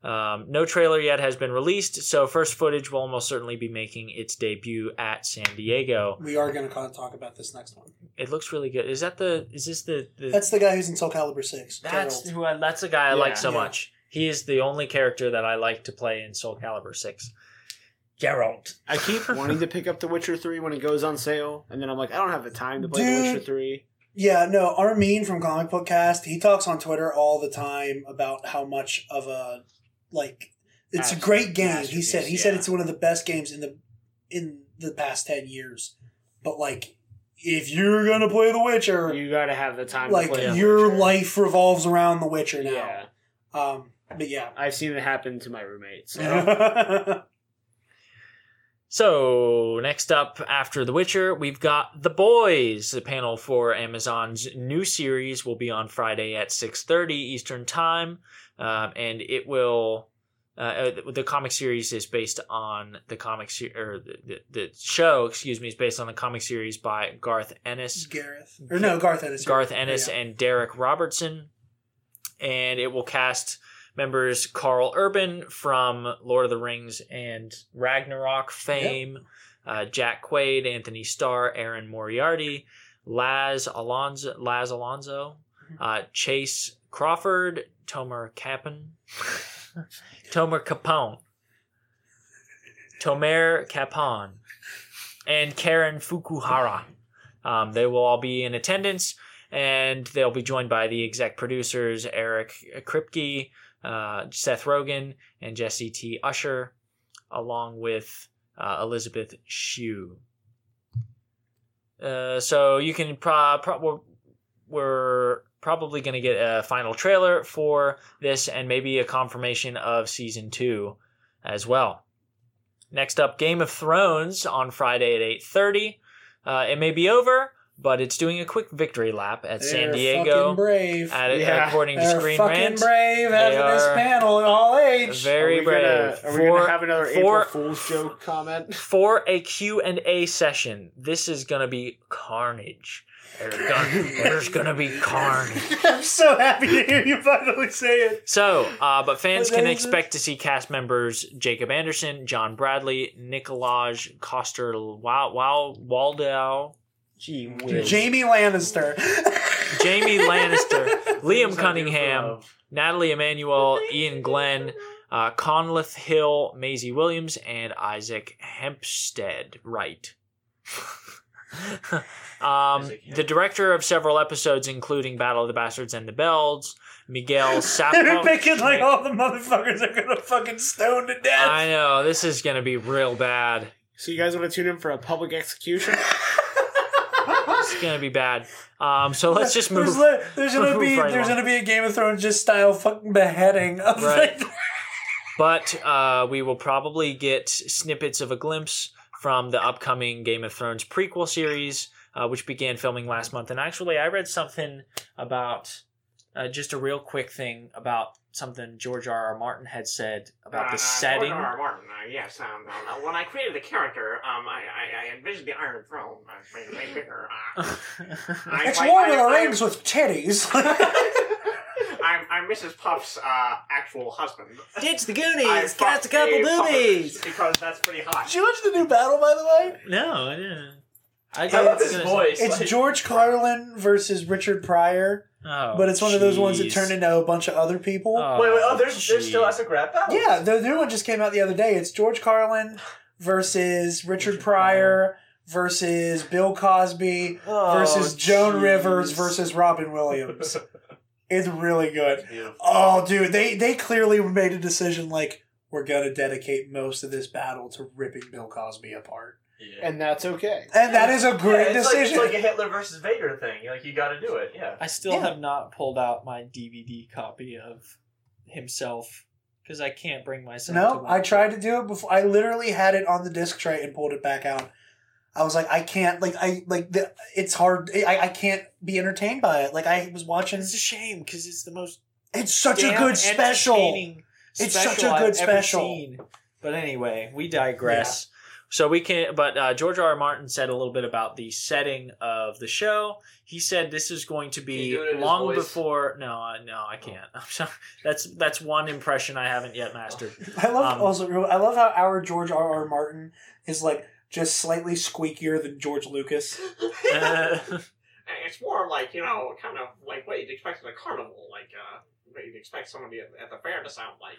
Um, no trailer yet has been released, so first footage will almost certainly be making its debut at San Diego. we are going to talk about this next one. It looks really good. Is that the? Is this the? the That's the guy who's in Soul Calibur Six. that's Geralt. who I, that's the guy I Yeah. like so Yeah. much. He is the only character that I like to play in Soul Calibur Six. Geralt. I keep wanting to pick up The Witcher Three when it goes on sale, and then I'm like, I don't have the time to play Dude. The Witcher Three. Yeah, no, Armin from Comic Book Cast, he talks on Twitter all the time about how much of a like it's a great game. He said he masterpiece, said it's one of the best games in the in the past 10 years. But like if you're going to play The Witcher, You got to have the time. like to play The your life revolves around The Witcher now. Yeah, Um but yeah. I've seen it happen to my roommates. So. So next up after The Witcher, we've got The Boys. The panel for Amazon's new series will be on Friday at six thirty Eastern Time, um, and it will. Uh, uh, the comic series is based on the comic se- or the, the, the show, excuse me, is based on the comic series by Garth Ennis. Gareth. Or no, Garth Ennis. Garth Ennis Yeah. and Darick Robertson. And it will cast members Karl Urban from Lord of the Rings and Ragnarok fame, uh, Jack Quaid, Antony Starr, Erin Moriarty, Laz Alonso, Laz Alonso, uh, Chace Crawford, Tomer Capon, Tomer Capone, Tomer Capon, and Karen Fukuhara. Um, they will all be in attendance, and they'll be joined by the exec producers Eric Kripke, uh, Seth Rogen, and Jesse T. Usher, along with uh, Elizabeth Shue. Uh, so you can pro- pro- we're, we're probably going to get a final trailer for this and maybe a confirmation of season two as well. Next up, Game of Thrones on Friday at eight thirty. Uh, it may be over, but it's doing a quick victory lap at San They're Diego. fucking brave. At, Yeah. according to They're Screen fucking Rant, brave having this are panel in all age. very are brave. Gonna, are we For- gonna have another for- April Fool's joke comment? for a Q&A session. This is going to be carnage. There's gonna, there's gonna be carnage. I'm so happy to hear you finally say it. So, uh, but fans What can day it? expect to see cast members Jacob Anderson, John Bradley, Nikolaj Coster Wow Wow Waldau, Gee whiz. Jaime Lannister. Jaime Lannister, Liam Cunningham, Nathalie Emmanuel, Iain Glen, uh, Conleth Hill, Maisie Williams, and Isaac Hempstead. Right. um, the director of several episodes, including Battle of the Bastards and the Bells, Miguel Sapo. They're picking like all the motherfuckers are gonna fucking stone to death. I know this is gonna be real bad. So you guys want to tune in for a public execution? It's gonna be bad. Um, so let's just move. There's, there's gonna be right there's along. gonna be a Game of Thrones just style fucking beheading of Right. like, But uh, we will probably get snippets of a glimpse from the upcoming Game of Thrones prequel series, uh, which began filming last month. And actually, I read something about uh, just a real quick thing about something George R. R. Martin had said about Uh, the setting. George R. R. Martin, uh, yes. Um, um, uh, when I created the character, um, I, I, I envisioned the Iron Throne. I made it way bigger. Uh, I- it's I- Lord I- of the I- Rings with titties. I'm, I'm Mrs. Puff's uh, actual husband. Ditch the Goonies, fucked cast a couple boobies. Because that's pretty hot. Did you watch the new battle, by the way? No, I didn't. I, I love his voice. It's like- George Carlin versus Richard Pryor, Oh, but it's one of those ones that jeez. turned into a bunch of other people. Oh, Wait, wait, oh, there's, there's still jeez. as a grab battle? Yeah, the new one just came out the other day. It's George Carlin versus Richard, Richard Pryor versus Bill Cosby Oh, versus Joan jeez. Rivers versus Robin Williams. it's really good. Beautiful. Oh, dude, they they clearly made a decision like we're gonna dedicate most of this battle to ripping Bill Cosby apart, Yeah. and that's okay. and that is a Yeah, great it's like, decision. it's like a Hitler versus Vader thing. Like, you gotta do it, yeah. I still Yeah. have not pulled out my DVD copy of himself because I can't bring myself. no, watch I tried to do it before. I literally had it on the disc tray and pulled it back out. I was like, I can't, like, I like the. It's hard. I, I can't be entertained by it. Like I was watching. It's a shame because it's the most It's such a good special. entertaining It's special such a I've good ever special. seen. But anyway, we digress. So we can, but uh, George R. R. Martin said a little bit about the setting of the show. He said this is going to be you do it in his long before. No, I- no, I can't. I'm sorry. That's that's one impression I haven't yet mastered. I love Um, also. I love how our George R. R. Martin is like just slightly squeakier than George Lucas. Uh, It's more like, you know, kind of like what you'd expect at a carnival. Like, uh, what you'd expect somebody at, at the fair to sound like.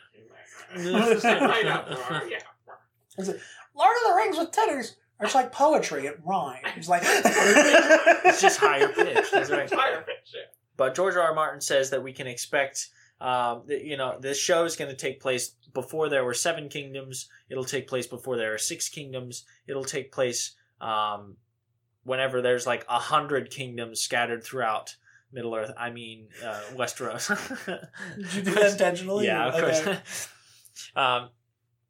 Just like right up, uh, yeah. Lord of the Rings with titties. It's like poetry. It rhymes. It's like it's just higher pitched. That's right. Higher pitch, yeah. But George R. R. Martin says that we can expect, um, that, you know, this show is going to take place before there were seven kingdoms. It'll take place before there are six kingdoms. It'll take place um, whenever there's like a hundred kingdoms scattered throughout Middle Earth. I mean, uh, Westeros. Did you do that intentionally? yeah, of Okay. course. um,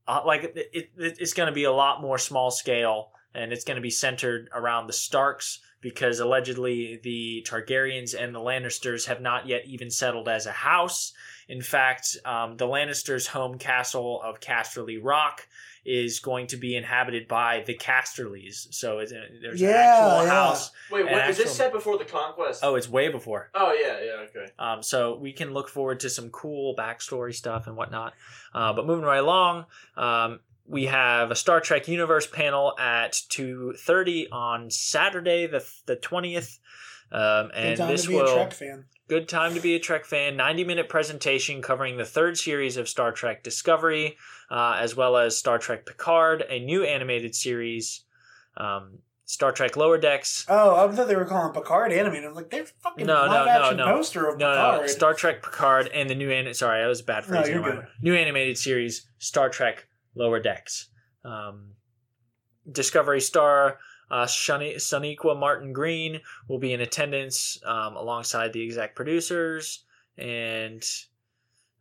uh, like it, it, it's going to be a lot more small scale, and it's going to be centered around the Starks because allegedly the Targaryens and the Lannisters have not yet even settled as a house. In fact, um, the Lannisters' home castle of Casterly Rock is going to be inhabited by the Casterlys. So it's, there's an actual yeah. house. Wait, An what, is this set before the conquest? Oh, it's way before. Oh yeah, yeah, okay. Um, so we can look forward to some cool backstory stuff and whatnot. Uh, but moving right along, um, we have a Star Trek Universe panel at two thirty on Saturday, the the twentieth. Um, and time this to be will a Trek fan. Good time to be a Trek fan. Ninety minute presentation covering the third series of Star Trek Discovery, uh, as well as Star Trek Picard, a new animated series. Um, Star Trek Lower Decks, Oh, I thought they were calling Picard animated. I'm like, they're fucking No, no, live no, action no. poster of No, Picard. no, Star Trek Picard and the new an- sorry, that was a bad No, you're good. New animated series Star Trek Lower Decks. Um, Discovery star uh, Shani- Sonequa Martin Green will be in attendance um, alongside the exec producers, and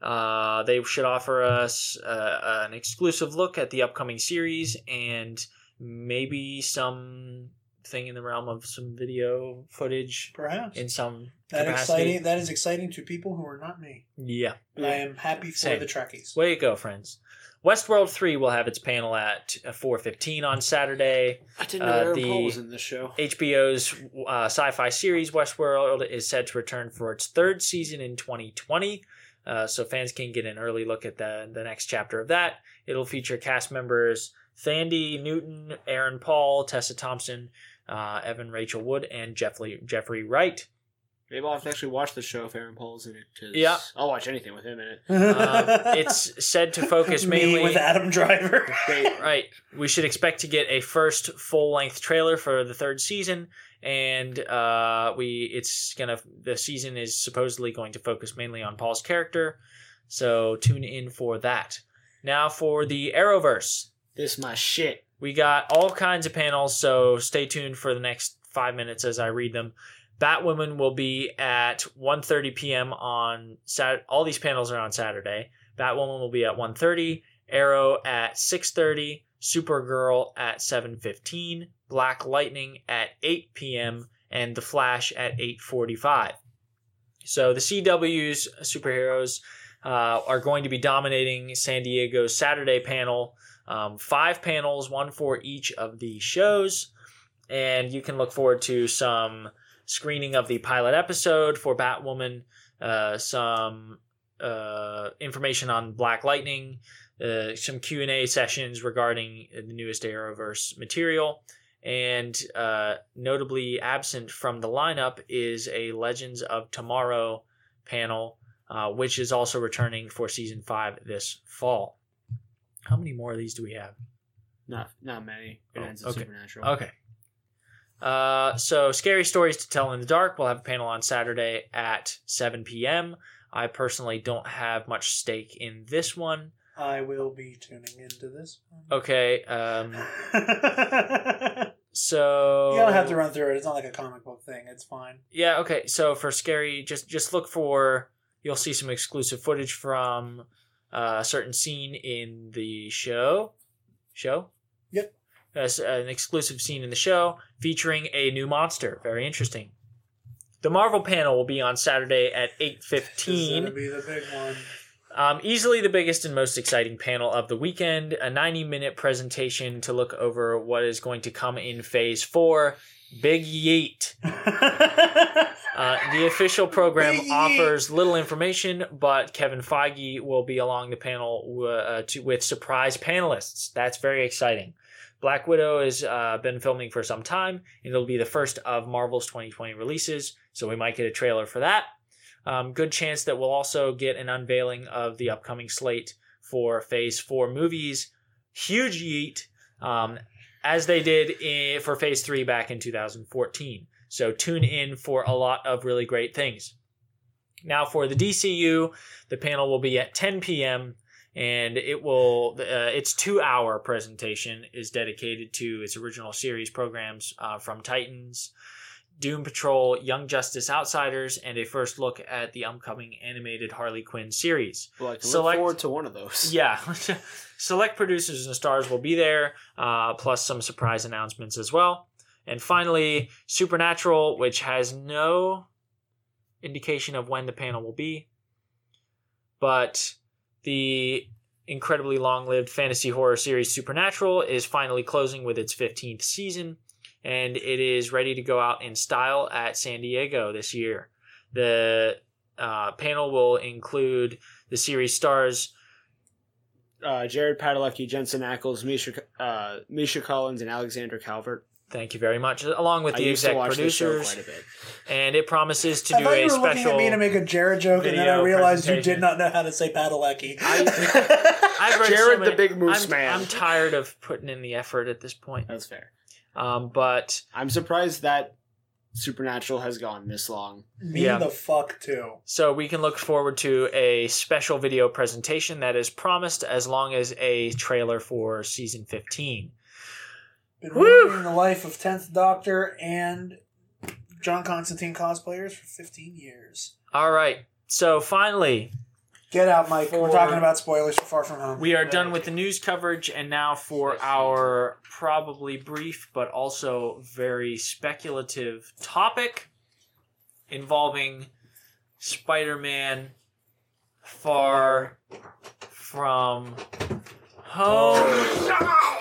uh, they should offer us uh, an exclusive look at the upcoming series and maybe some thing in the realm of some video footage Perhaps. in some that capacity. exciting. That is exciting to people who are not me. Yeah. And I am happy for Same. the Trekkies. Way to go, friends. Westworld 3 will have its panel at 4.15 on Saturday. I didn't Uh, know Aaron the- Paul was in this show. HBO's uh, sci-fi series Westworld is set to return for its third season in 2020. Uh, so fans can get an early look at the, the next chapter of that. It'll feature cast members Thandie Newton, Aaron Paul, Tessa Thompson, uh, Evan Rachel Wood, and Jeffrey, Jeffrey Wright. Maybe I'll have to actually watch the show if Aaron Paul's in it. 'cause Yeah. I'll watch anything with him in it. Um, it's said to focus Me mainly with Adam Driver. right. We should expect to get a first full length trailer for the third season, and uh, we it's gonna the season is supposedly going to focus mainly on Paul's character, so tune in for that. Now for the Arrowverse, This my shit. we got all kinds of panels, so stay tuned for the next five minutes as I read them. Batwoman will be at 1.30 p.m. on Sat. All these panels are on Saturday. Batwoman will be at 1.30. Arrow at 6.30. Supergirl at 7.15. Black Lightning at 8 p.m. and The Flash at 8.45. So the CW's superheroes uh, are going to be dominating San Diego's Saturday panel. Um, five panels, one for each of the shows. And you can look forward to some screening of the pilot episode for Batwoman, uh, some uh, information on Black Lightning, uh, some Q and A sessions regarding the newest Arrowverse material, and uh, notably absent from the lineup is a Legends of Tomorrow panel, uh, which is also returning for season five this fall. How many more of these do we have? Not not many. It Oh, ends okay. Supernatural. Okay. Uh, so scary stories to tell in the dark. We'll have a panel on Saturday at 7 p.m. I personally don't have much stake in this one. I will be tuning into this. One. Okay. Um, so. you don't have to run through it. It's not like a comic book thing. It's fine. Yeah. Okay. So for scary, just just look for. You'll see some exclusive footage from uh, a certain scene in the show. Show. Yep. As an exclusive scene in the show featuring a new monster. Very interesting. The Marvel panel will be on Saturday at eight fifteen. gonna be the big one. Um, easily the biggest and most exciting panel of the weekend. A 90 minute presentation to look over what is going to come in phase four. Big Yeet. Uh, the official program Big yeet. offers little information, but Kevin Feige will be along the panel uh, to, with surprise panelists. That's very exciting. Black Widow has uh, been filming for some time, and it'll be the first of Marvel's 2020 releases, so we might get a trailer for that. Um, good chance that we'll also get an unveiling of the upcoming slate for Phase 4 movies. Huge yeet, um, as they did in, for Phase 3 back in 2014. So tune in for a lot of really great things. Now for the DCU, the panel will be at 10 p.m. and it will uh, its two hour presentation is dedicated to its original series programs uh, from Titans, Doom Patrol, Young Justice Outsiders, and a first look at the upcoming animated Harley Quinn series. Well, Select- look forward to one of those. Yeah. Select producers and stars will be there, uh, plus some surprise announcements as well. And finally, Supernatural, which has no indication of when the panel will be. But the incredibly long lived fantasy horror series Supernatural is finally closing with its 15th season, and it is ready to go out in style at San Diego this year. The uh, panel will include the series stars Uh, Jared Padalecki, Jensen Ackles, Misha, uh, Misha Collins, and Alexander Calvert. Thank you very much, along with I the used to exec watch this show producers. quite a bit. And it promises to I do thought a you were looking at me to make a Jared joke, and then I realized you did not know how to say Padalecki. I've read Jared so many, the Big Moose I'm, Man. I'm tired of putting in the effort at this point. That's fair. Um, but I'm surprised that Supernatural has gone this long. me yeah. the fuck too. so we can look forward to a special video presentation that is promised as long as a trailer for season 15. Been Woo! ruining the life of Tenth Doctor and John Constantine cosplayers for 15 years. All right. So finally, Get out, Mike. We're talking about spoilers for Far From Home. we are done with the news coverage, and now for our probably brief but also very speculative topic involving Spider Man Far From Home. Oh,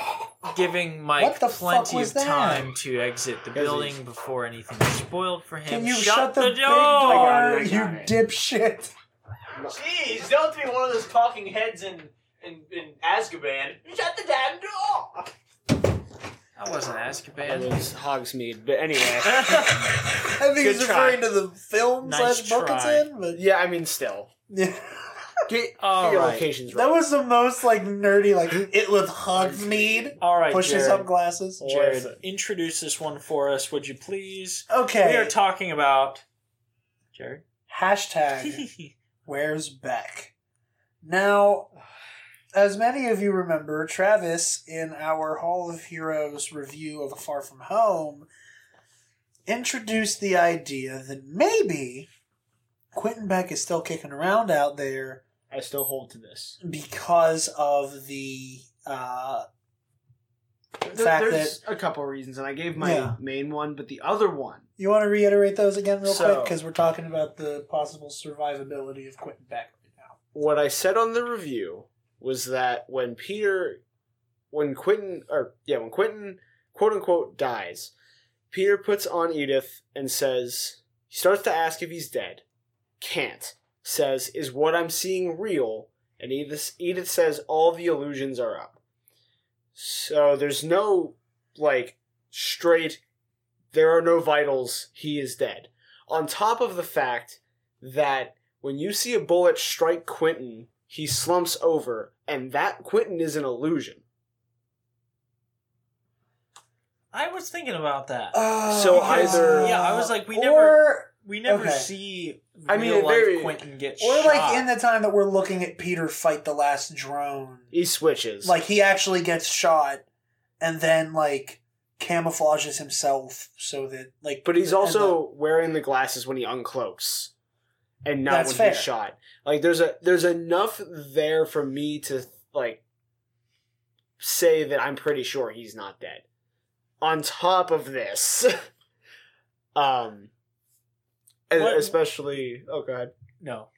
Giving Mike the plenty of that? time to exit the building before anything is spoiled for him. Can you shut, shut, the, the, big door? door, you got it. dipshit? Jeez, don't be one of those talking heads in in, in Azkaban. Shut the damn door. I wasn't That Azkaban. was Hogsmeade. But anyway. I think he's Good try. referring to the film Nice slash book it's try. in, but yeah, I mean, still. Yeah. Get, All get your right. locations That was the most like nerdy, like it with Hogsmeade. All right, Pushes Jared. up glasses. Jared, introduce this one for us, would you please? Okay. We are talking about Jared. Hashtag Where's Beck? Now, as many of you remember, Travis, in our Hall of Heroes review of Far From Home, introduced the idea that maybe Quentin Beck is still kicking around out there I still hold to this. because of the uh, There- fact there's that a couple of reasons, and I gave my Yeah. main one, but the other one. you want to reiterate those again real quick because we're talking about the possible survivability of Quentin Beck right now. What I said on the review was that when Peter, when Quentin, or yeah, when Quentin, quote unquote, dies, Peter puts on Edith and says, he starts to ask if he's dead. Can't. Says, is what I'm seeing real? And Edith, Edith says, all the illusions are up. So there's no, like, straight, there are no vitals, he is dead. On top of the fact that when you see a bullet strike Quentin, he slumps over, and that Quentin is an illusion. I was thinking about that. Uh, so because- either- Yeah, I was like, we or, never- we never okay. see I mean, very- Quentin get Or shot. like in the time that we're looking at Peter fight the last drone, He switches. like he actually gets shot, and then like camouflages himself so that like. but he's also wearing the glasses when he uncloaks, and not when fair. he's shot. Like there's a there's enough there for me to like say that I'm pretty sure he's not dead. On top of this, um, What- especially oh god. no.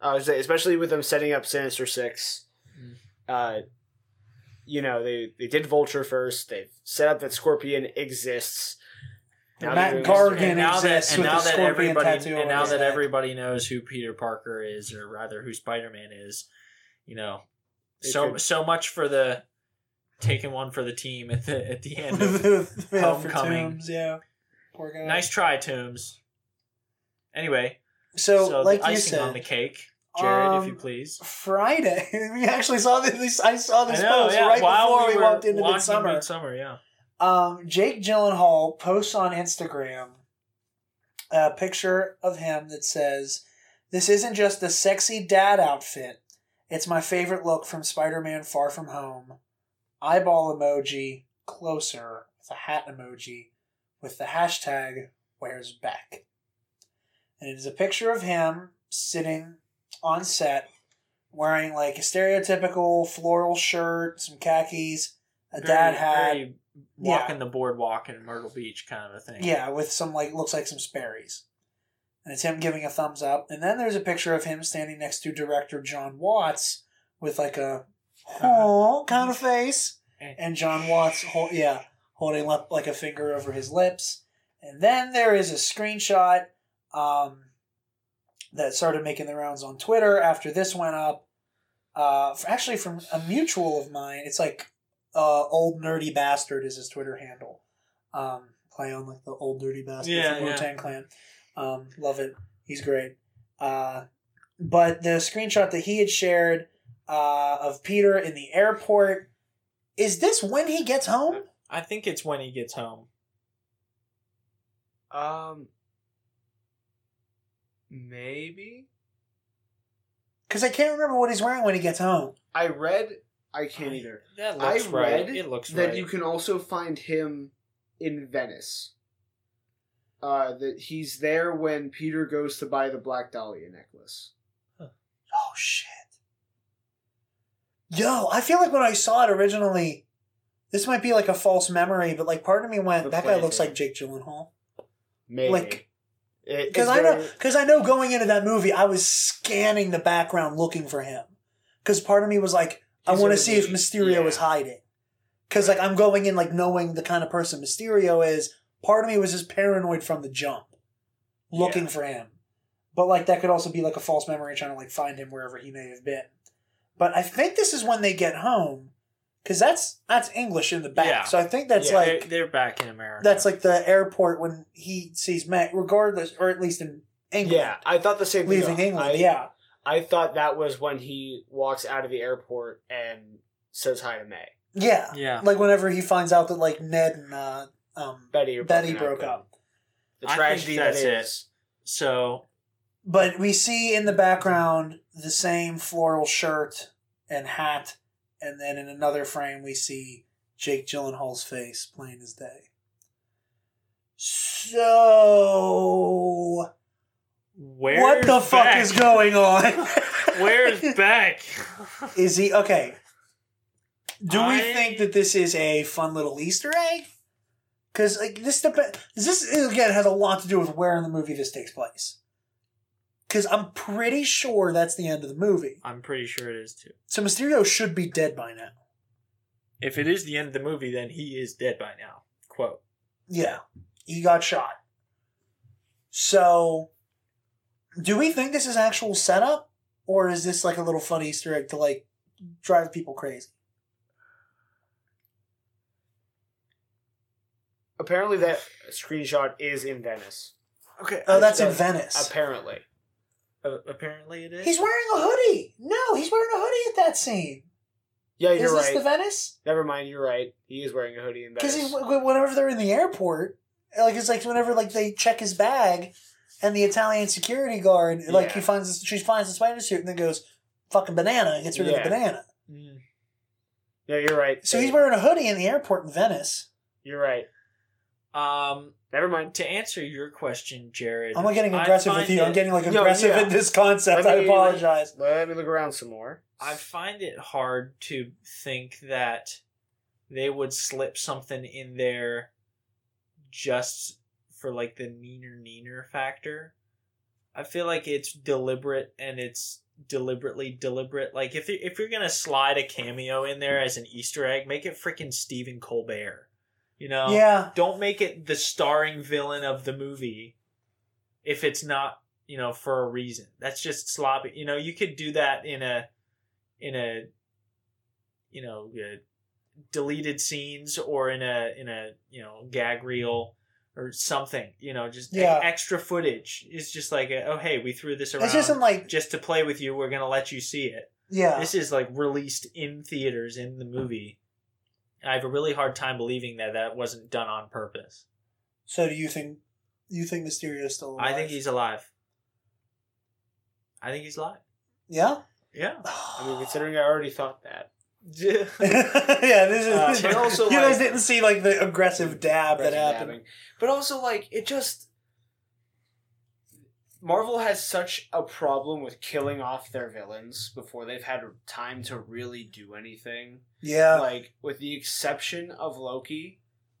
I would say, especially with them setting up Sinister Six. Mm. Uh, you know, they they did Vulture first. They've set up that Scorpion exists. Now Mac they're- Gargan and now that exists and with now the that scorpion everybody tattoo and on now his that neck. everybody knows who Peter Parker is, or rather who Spider Man is, you know, They so could- so much for the taking one for the team at the at the end. Of, Yeah, for Homecoming. Toombs, yeah. Poor guy. nice try, Toombs. Anyway, So, so, like the you icing said, on the cake, Jared, if you um, please. Friday. we actually saw this. I saw this I know, post yeah, right while before we, were walked into Midsommar. Midsommar, yeah. Um, Jake Gyllenhaal posts on Instagram a picture of him that says, "This isn't just a sexy dad outfit. It's my favorite look from Spider-Man: Far From Home." Eyeball emoji closer with a hat emoji with the hashtag where's Beck? And it is a picture of him sitting on set wearing like a stereotypical floral shirt, some khakis, a dad hat. very walking the boardwalk in Myrtle Beach kind of a thing. Yeah, with some like looks like some Sperry's. And it's him giving a thumbs up. And then there's a picture of him standing next to director Jon Watts with like a oh kind of face. And Jon Watts, hol- yeah, holding up like a finger over his lips. And then there is a screenshot um, that started making the rounds on Twitter after this went up. Uh, actually, from a mutual of mine, it's like uh, old nerdy bastard is his Twitter handle. Um, play on like the old dirty bastard Yeah, from Wu yeah. Tang Clan. Um, love it. He's great. Uh, but the screenshot that he had shared uh, of Peter in the airport is this when he gets home? I think it's when he gets home. Um, maybe. Because I can't remember what he's wearing when he gets home. I read. I can't either. That I looks right. read It looks that right. you can also find him in Venice. Uh, that he's there when Peter goes to buy the Black Dahlia necklace. Oh shit. Yo, I feel like when I saw it originally, this might be like a false memory, but like part of me went, The that guy looks planting. like Jake Gyllenhaal. Maybe. Like, It- Because I know, because I know going into that movie, I was scanning the background looking for him. Because part of me was like, I want to see if Mysterio yeah. is hiding. Because like I'm going in like knowing the kind of person Mysterio is. Part of me was just paranoid from the jump, looking Yeah. for him. But like that could also be like a false memory trying to like find him wherever he may have been. But I think this is when they get home, because that's that's English in the back. Yeah. So I think that's Yeah, like they're, they're back in America. that's like the airport when he sees Meg, regardless, or at least in England. yeah, I thought the same thing. leaving though. England. I, yeah, I thought that was when he walks out of the airport and says hi to May. yeah, yeah. Like whenever he finds out that like Ned and uh, um, Betty are Betty broke up. The I think tragedy that that's it. is. So But we see in the background the same floral shirt and hat, and then in another frame we see Jake Gyllenhaal's face, plain as day. So where's what the fuck is going on? Where's Beck? is he okay? Do we think that this is a fun little Easter egg? Because like this dep- this again has a lot to do with where in the movie this takes place. Because I'm pretty sure that's the end of the movie. I'm pretty sure it is too. So Mysterio should be dead by now. If it is the end of the movie, then he is dead by now. Quote. Yeah, he got shot. So, do we think this is actual setup, or is this like a little fun Easter egg to like drive people crazy? Apparently, that screenshot is in Venice. Okay. Oh, that's in Venice. Apparently. Uh, apparently it is. He's wearing a hoodie. No, he's wearing a hoodie at that scene. Yeah, you're this right. the Venice? Never mind, you're right. He is wearing a hoodie in Venice. Because whenever they're in the airport, like it's like whenever like they check his bag, and the Italian security guard like Yeah. he finds this, she finds the spider suit and then goes fucking banana and gets rid of the banana. Mm. Yeah, you're right. So he's wearing a hoodie in the airport in Venice. You're right. Um, Never mind. to answer your question, Jared, I'm not getting aggressive with find you. I'm getting like No, aggressive yeah. in this concept. Let I apologize. Let me look around some more. I find it hard to think that they would slip something in there just for like the neener neener factor. I feel like it's deliberate and it's deliberately deliberate. Like if if you're gonna slide a cameo in there as an Easter egg, make it freaking Stephen Colbert. You know, Yeah, don't make it the starring villain of the movie if it's not you know for a reason. That's just sloppy. You know you could do that in a in a you know uh, deleted scenes or in a in a you know gag reel or something you know just Yeah. extra footage. It's just like a, oh hey we threw this around this isn't like just to play with you. We're gonna let you see it. Yeah. this is like released in theaters in the movie i have a really hard time believing that that wasn't done on purpose So do you think you think Mysterio is still alive? i think he's alive i think he's alive yeah. yeah I mean, considering I already thought that. yeah, this is. Uh, and also, you guys didn't see like the aggressive dab that happened. Dabbing. But also, like, it just. Marvel has such a problem with killing off their villains before they've had time to really do anything. Yeah. Like, with the exception of Loki,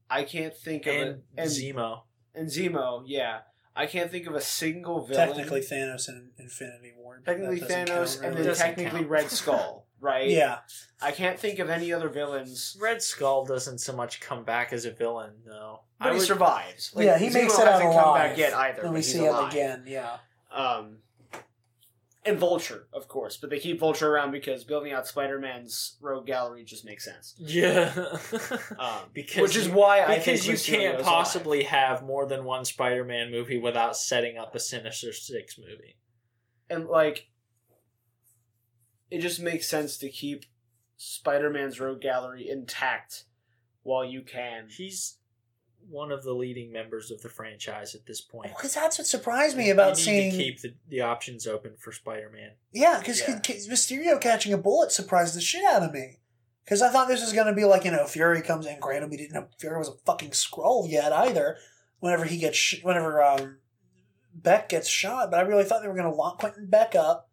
I can't think of And a, and Zemo. and Zemo. Yeah, I can't think of a single villain. Technically, Thanos in Infinity War. technically Thanos, count, and really. then technically count. Red Skull, right? yeah, I can't think of any other villains. Red Skull doesn't so much come back as a villain, though. But I he would- survives. yeah, he Zemo makes it out hasn't alive. come back yet either. And we he's see him again. Yeah. Um, and Vulture, of course, but they keep Vulture around because building out Spider-Man's rogue gallery just makes sense. Yeah. Um, Because which is you- why I think because you Mysterio can't is possibly have more than one Spider-Man movie without setting up a Sinister Six movie. and like it just makes sense to keep Spider-Man's rogue gallery intact while you can. He's one of the leading members of the franchise at this point. Because that's what surprised me about you need seeing. to keep the, the options open for Spider-Man. Yeah, because Yeah. Mysterio catching a bullet surprised the shit out of me. Because I thought this was going to be like, you know, Fury comes in. Granted, we didn't know Fury was a fucking Skrull yet either. Whenever he gets, sh- whenever um, Beck gets shot, but I really thought they were going to lock Quentin Beck up,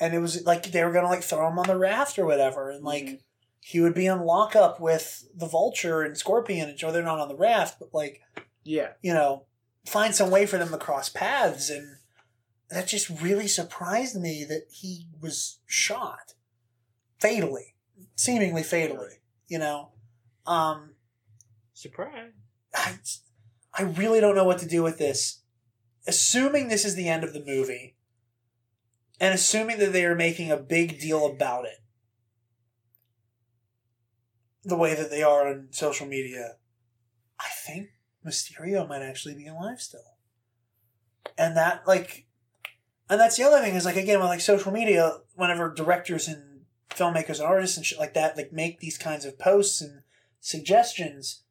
and it was like they were going to like throw him on the raft or whatever, and like Mhm. he would be in lockup with the Vulture and Scorpion, and sure they're not on the raft, but like Yeah, you know, find some way for them to cross paths. And that just really surprised me that he was shot fatally, seemingly fatally, you know. Um, Surprise. I, I really don't know what to do with this. Assuming this is the end of the movie, and assuming that they are making a big deal about it, the way that they are on social media, I think Mysterio might actually be alive still. And that, like, and that's the other thing is, like, again, with like social media, whenever directors and filmmakers and artists and shit like that, like, make these kinds of posts and suggestions,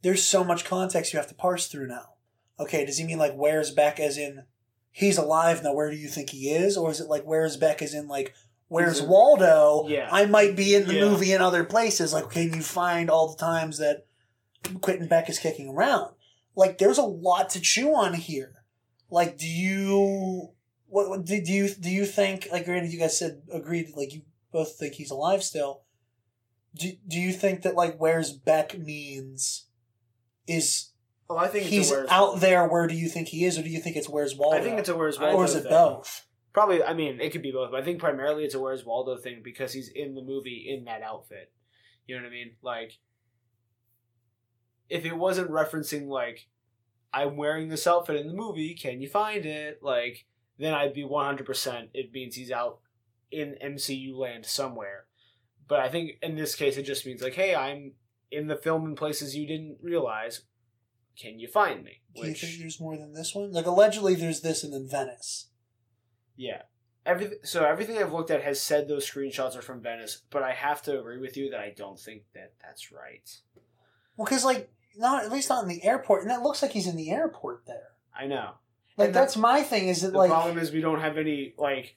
there's so much context you have to parse through now. Okay, does he mean like where's Beck as in he's alive now, where do you think he is? Or is it like where's Beck is in like where's Waldo? Yeah. I might be in the Yeah. movie in other places. Like, can you find all the times that Quentin Beck is kicking around? Like, there's a lot to chew on here. Like, do you what, do you do you think like granted you guys said agreed like you both think he's alive still? Do, do you think that like where's Beck means is well, I think it's he's a where's out there where do you think he is or do you think it's where's Waldo? I think it's a where's Waldo or is it thing. both? Probably, I mean, it could be both, but I think primarily it's a Where's Waldo thing because he's in the movie in that outfit. You know what I mean? Like, if it wasn't referencing, like, I'm wearing this outfit in the movie, can you find it? Like, then I'd be 100% it means he's out in MCU land somewhere. But I think in this case, it just means, like, hey, I'm in the film in places you didn't realize. Can you find me? Do you think there's more than this one? Like allegedly there's this and then Venice. Yeah. Everything, so everything I've looked at has said those screenshots are from Venice, but I have to agree with you that I don't think that that's right. Well, because like not at least not in the airport, and that looks like he's in the airport there. I know. Like And the- that's my thing. Is that The like problem is we don't have any like.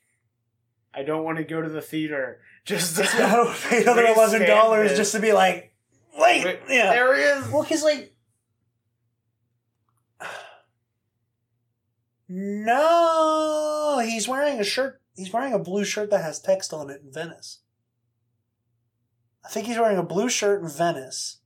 I don't want to go to the theater just to. I don't pay another eleven dollars just to be like, wait, Wait, yeah. There he is. Well, because like, no, he's wearing a shirt. He's wearing a blue shirt that has text on it in Venice. I think he's wearing a blue shirt in Venice.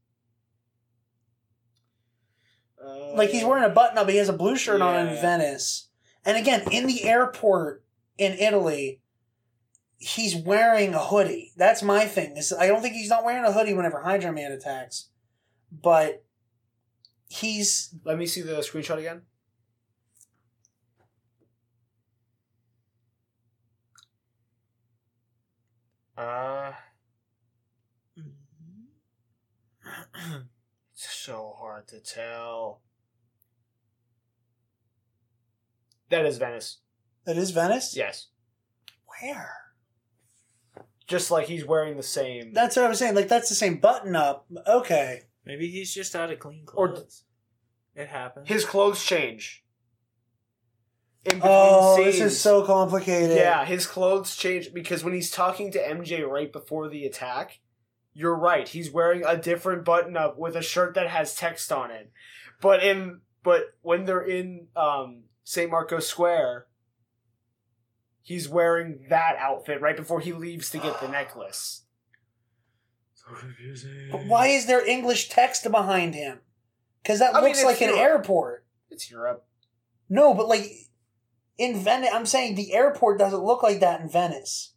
Uh, Like he's wearing a button up, but he has a blue shirt on in Yeah. Venice. And again, in the airport in Italy, he's wearing a hoodie. That's my thing. Is I don't think he's not wearing a hoodie whenever Hydra Man attacks, but he's Let me see the screenshot again. Uh, it's so hard to tell. That is Venice. that is Venice. Yes. Where? Just like he's wearing the same. That's what I was saying. Like that's the same button up. Okay. Maybe he's just out of clean Or- clothes. it happens. His clothes change. In between Oh, this is so complicated. Yeah, his clothes change because when he's talking to MJ right before the attack, you're right. He's wearing a different button up with a shirt that has text on it. But in but when they're in um St. Marcos Square he's wearing that outfit right before he leaves to get the necklace. So confusing. But why is there English text behind him? Because that I looks it's like an Europe. airport. It's Europe. No, but like in Venice, I'm saying the airport doesn't look like that in Venice.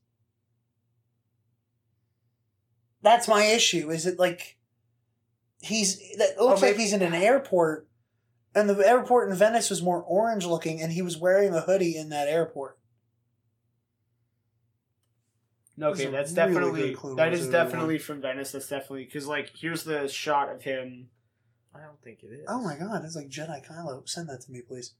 That's my issue. Is it like he's that Oh, looks like he's in an airport, and the airport in Venice was more orange looking, and he was wearing a hoodie in that airport. No, That's okay, that's really definitely good clue that as is definitely from Venice. That's definitely because like here's the shot of him. I don't think it is. Oh my god, it's like Jedi Kylo. Send that to me, please.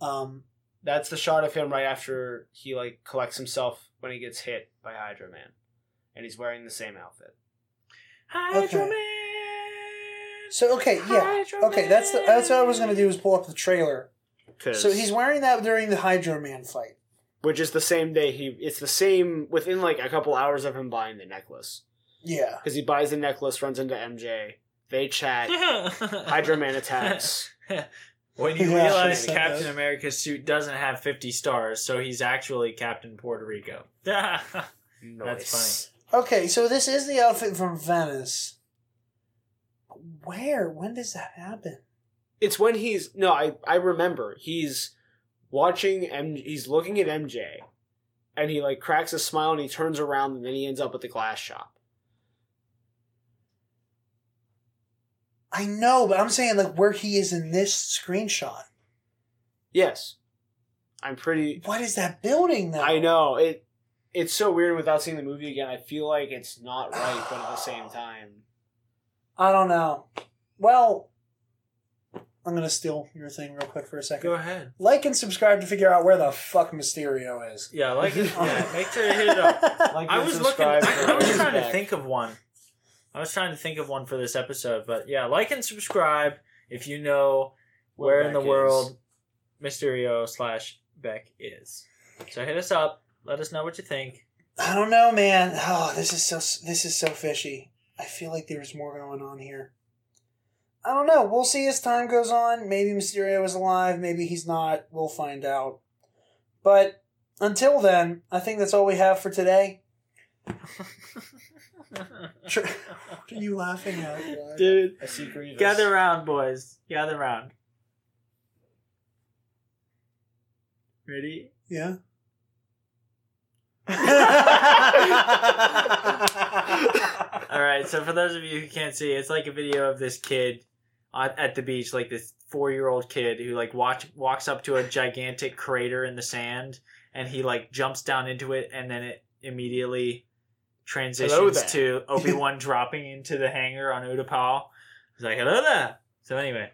Um, That's the shot of him right after he like collects himself when he gets hit by Hydra Man, and he's wearing the same outfit. Hydro Okay. Man. so okay, yeah, Hydro okay. That's the, that's what I was gonna do is pull up the trailer. So he's wearing that during the Hydro Man fight. which is the same day he. It's the same within like a couple hours of him buying the necklace Yeah. because he buys the necklace, runs into MJ, they chat, Hydra Man attacks. When you Yeah, realize should've Captain that. America's suit doesn't have 50 stars, so he's actually Captain Puerto Rico. That's Nice. Okay, so this is the outfit from Venice. Where? When does that happen? It's when he's no, I I remember he's watching M. He's looking at MJ, and he like cracks a smile and he turns around and then he ends up at the glass shop. I know, but I'm saying like where he is in this screenshot. Yes, I'm pretty. What is that building though? I know it. It's so weird without seeing the movie again. I feel like it's not right, but at the same time, I don't know. Well, I'm gonna steal your thing real quick for a second. Go ahead. Like and subscribe to figure out where the fuck Mysterio is. Yeah, like it. Yeah, make sure you hit it up. like I and was looking. subscribe I, for I was Rose trying to Beck. think of one. I was trying to think of one for this episode, but yeah, like and subscribe if you know Where in the is. world Mysterio slash Beck is. So hit us up. Let us know what you think. I don't know, man. Oh, this is so this is so fishy. I feel like there's more going on here. I don't know. We'll see as time goes on. Maybe Mysterio is alive. Maybe he's not. We'll find out. But until then, I think that's all we have for today. Tr- what are you laughing at? Dude, I see Grievous. gather round, boys. Gather round. Ready? Yeah. All right. So for those of you who can't see, it's like a video of this kid at at the beach, like this four-year-old kid who like watch walks up to a gigantic crater in the sand, and he like jumps down into it, and then it immediately Hello transitions to Obi Wan dropping into the hangar on Utapau. He's like, "Hello there." So anyway,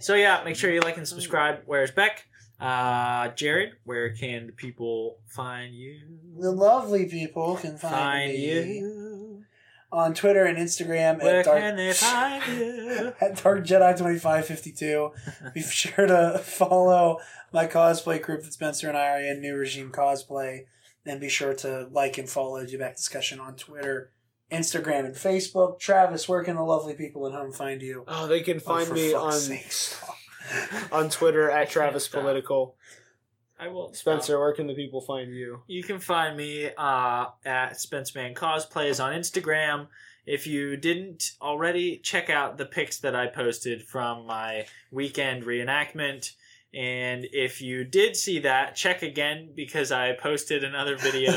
so yeah, make sure you like and subscribe. Where's Beck? Uh, Jared, where can the people find you? the lovely people can find, Find me you. on Twitter and Instagram Where at Dark, can they find you? at Dark Jedi twenty five fifty two. Be sure to follow my cosplay group that Spencer and I are in, New Regime Cosplay, and be sure to like and follow Back Discussion on Twitter, Instagram, and Facebook. Travis, where can the lovely people at home find you? Oh, they can Oh, find for me on sake, on Twitter at can't Travis stop. Political. I will. Spencer, where can the people find you? You can find me uh, at Spenceman Cosplays on Instagram. If you didn't already, check out the pics that I posted from my weekend reenactment. And if you did see that, check again because I posted another video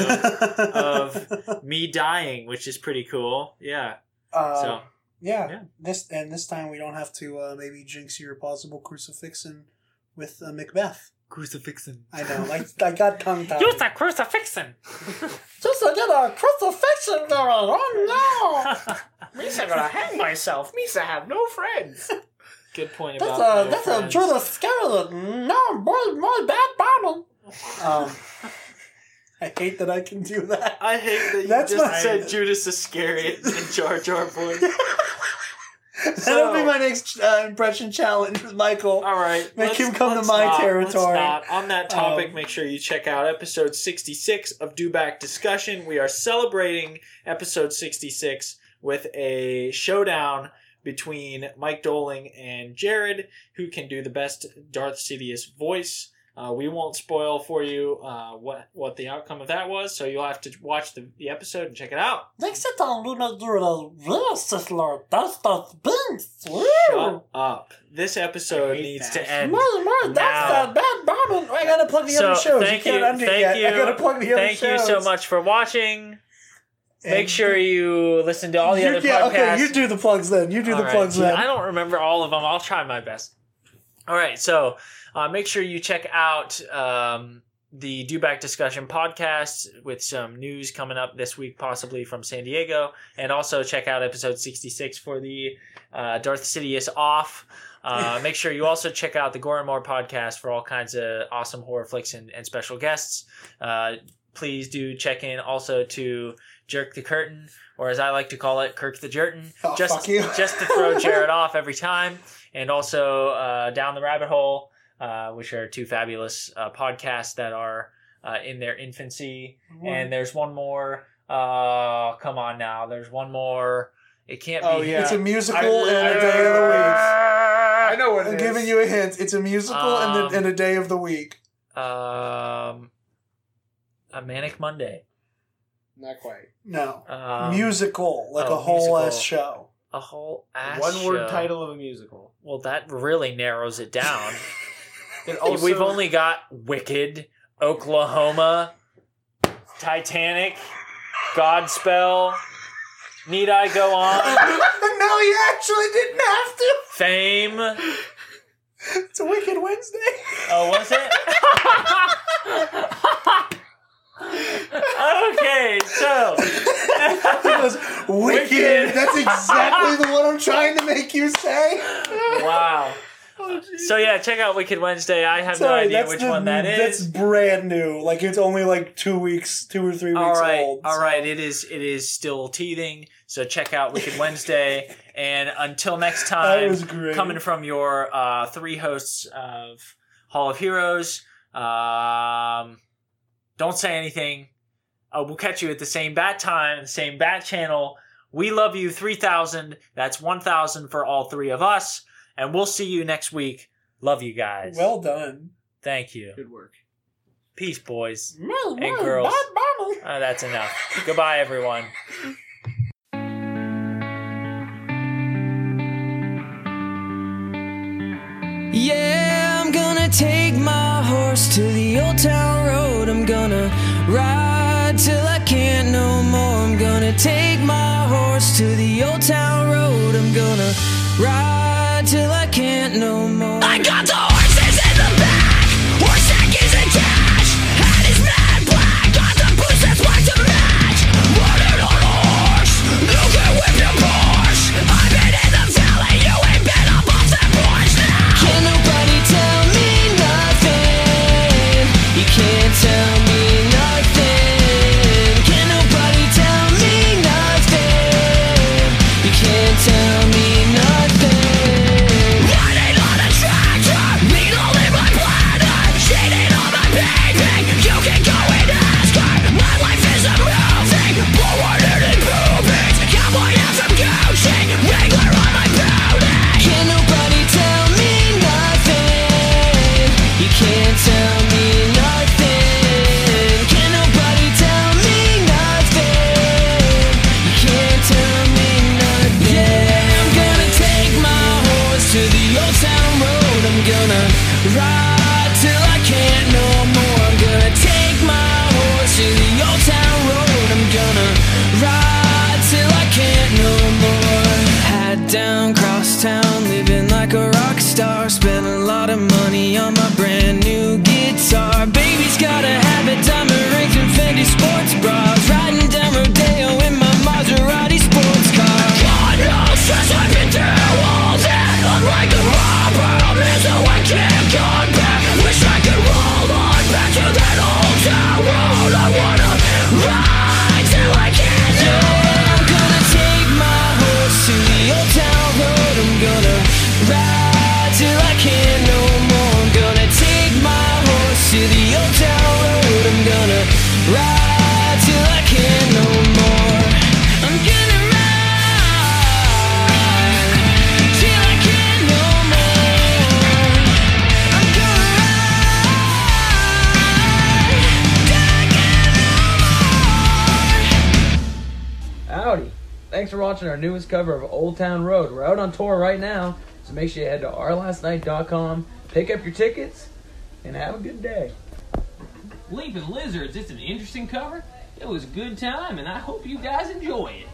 of me dying, which is pretty cool. Yeah. Uh, So yeah, yeah. This and this time we don't have to uh, maybe jinx your possible crucifixion with uh, Macbeth. Crucifixion. I know, like I got tongue tied. Use that crucifixion. Just to get a crucifixion going. Oh no! Misa gonna hang myself. Misa have no friends. Good point That's about a no that's friends. a Judas skeleton. No, boy, my bad bottom. Um, I hate that I can do that. I hate that you That's just my- said Judas Iscariot and Jar Jar voice. That'll be my next uh, impression challenge with Michael. All right, Make him come to my not- territory. let's not. On that topic, Um, make sure you check out episode 66 of Do Back Discussion. We are celebrating episode 66 with a showdown between Mike Doling and Jared, who can do the best Darth Sidious voice. Uh, we won't spoil for you uh, what what the outcome of that was, so you'll have to watch the, the episode and check it out. Next time we're do the rest Lord. That's the things. Shut up! This episode needs that. to end. Man, man, that's now. the bad bombing. I gotta plug the So other shows. thank you you, can't end it thank yet. you, I gotta plug the other thank shows. you so much for watching. Make sure you listen to all the You- other yeah, podcasts. okay, you do the plugs then. You do All the right, plugs then. I don't remember all of them. I'll try my best. All right, so uh, make sure you check out um, the Do Back Discussion podcast with some news coming up this week, possibly from San Diego, and also check out episode 66 for the uh, Darth Sidious off. Uh, make sure you also check out the Gore and More podcast for all kinds of awesome horror flicks and, and special guests. Uh, please do check in also to Jerk the Curtain, or as I like to call it, Kirk the Jerton, Oh, just fuck you. just to throw Jared off every time, and also uh, Down the Rabbit Hole, uh, which are two fabulous uh, podcasts that are uh, in their infancy. And there's one more. Uh, come on now, there's one more. It can't Oh, be. yeah. It's a musical I- and a I- day of the week. I know what it I'm is. giving you a hint. It's a musical and, Um, a, and a day of the week. Um, a Manic Monday. Not quite. No. Um, musical, like oh, a whole ass show. A whole ass One word show. title of a musical. Well, that really narrows it down. Then also, We've only got Wicked, Oklahoma, Titanic, Godspell. Need I go on? no, you actually didn't have to. Fame. It's a Wicked Wednesday. Oh, was it? okay, so He goes, Wicked. Wicked. That's exactly the one I'm trying to make you say. wow. So yeah, check out Wicked Wednesday. I have no idea which the- one that That's brand new. Like it's only like two weeks, two or three weeks All right, old. all so- right. It is it is still teething. So check out Wicked Wednesday. And until next That time, was great. coming from your uh, three hosts of Hall of Heroes. Um, don't say anything. Uh, we'll catch you at the same bat time, same bat channel. We love you 3000. That's 1000 for all three of us. And we'll see you next week. Love you guys. Well done. Thank you. Good work. Peace, boys. No, and girls. Uh, that's enough. Goodbye, everyone. Yeah, I'm gonna take my horse to the old town road. I'm gonna ride till I can't no more. I'm gonna take my horse to the old town road. I'm gonna ride till I can't no more. I got the ourlastnight.com, pick up your tickets, and have a good day. Leaping Lizards, it's an interesting cover. It was a good time, and I hope you guys enjoy it.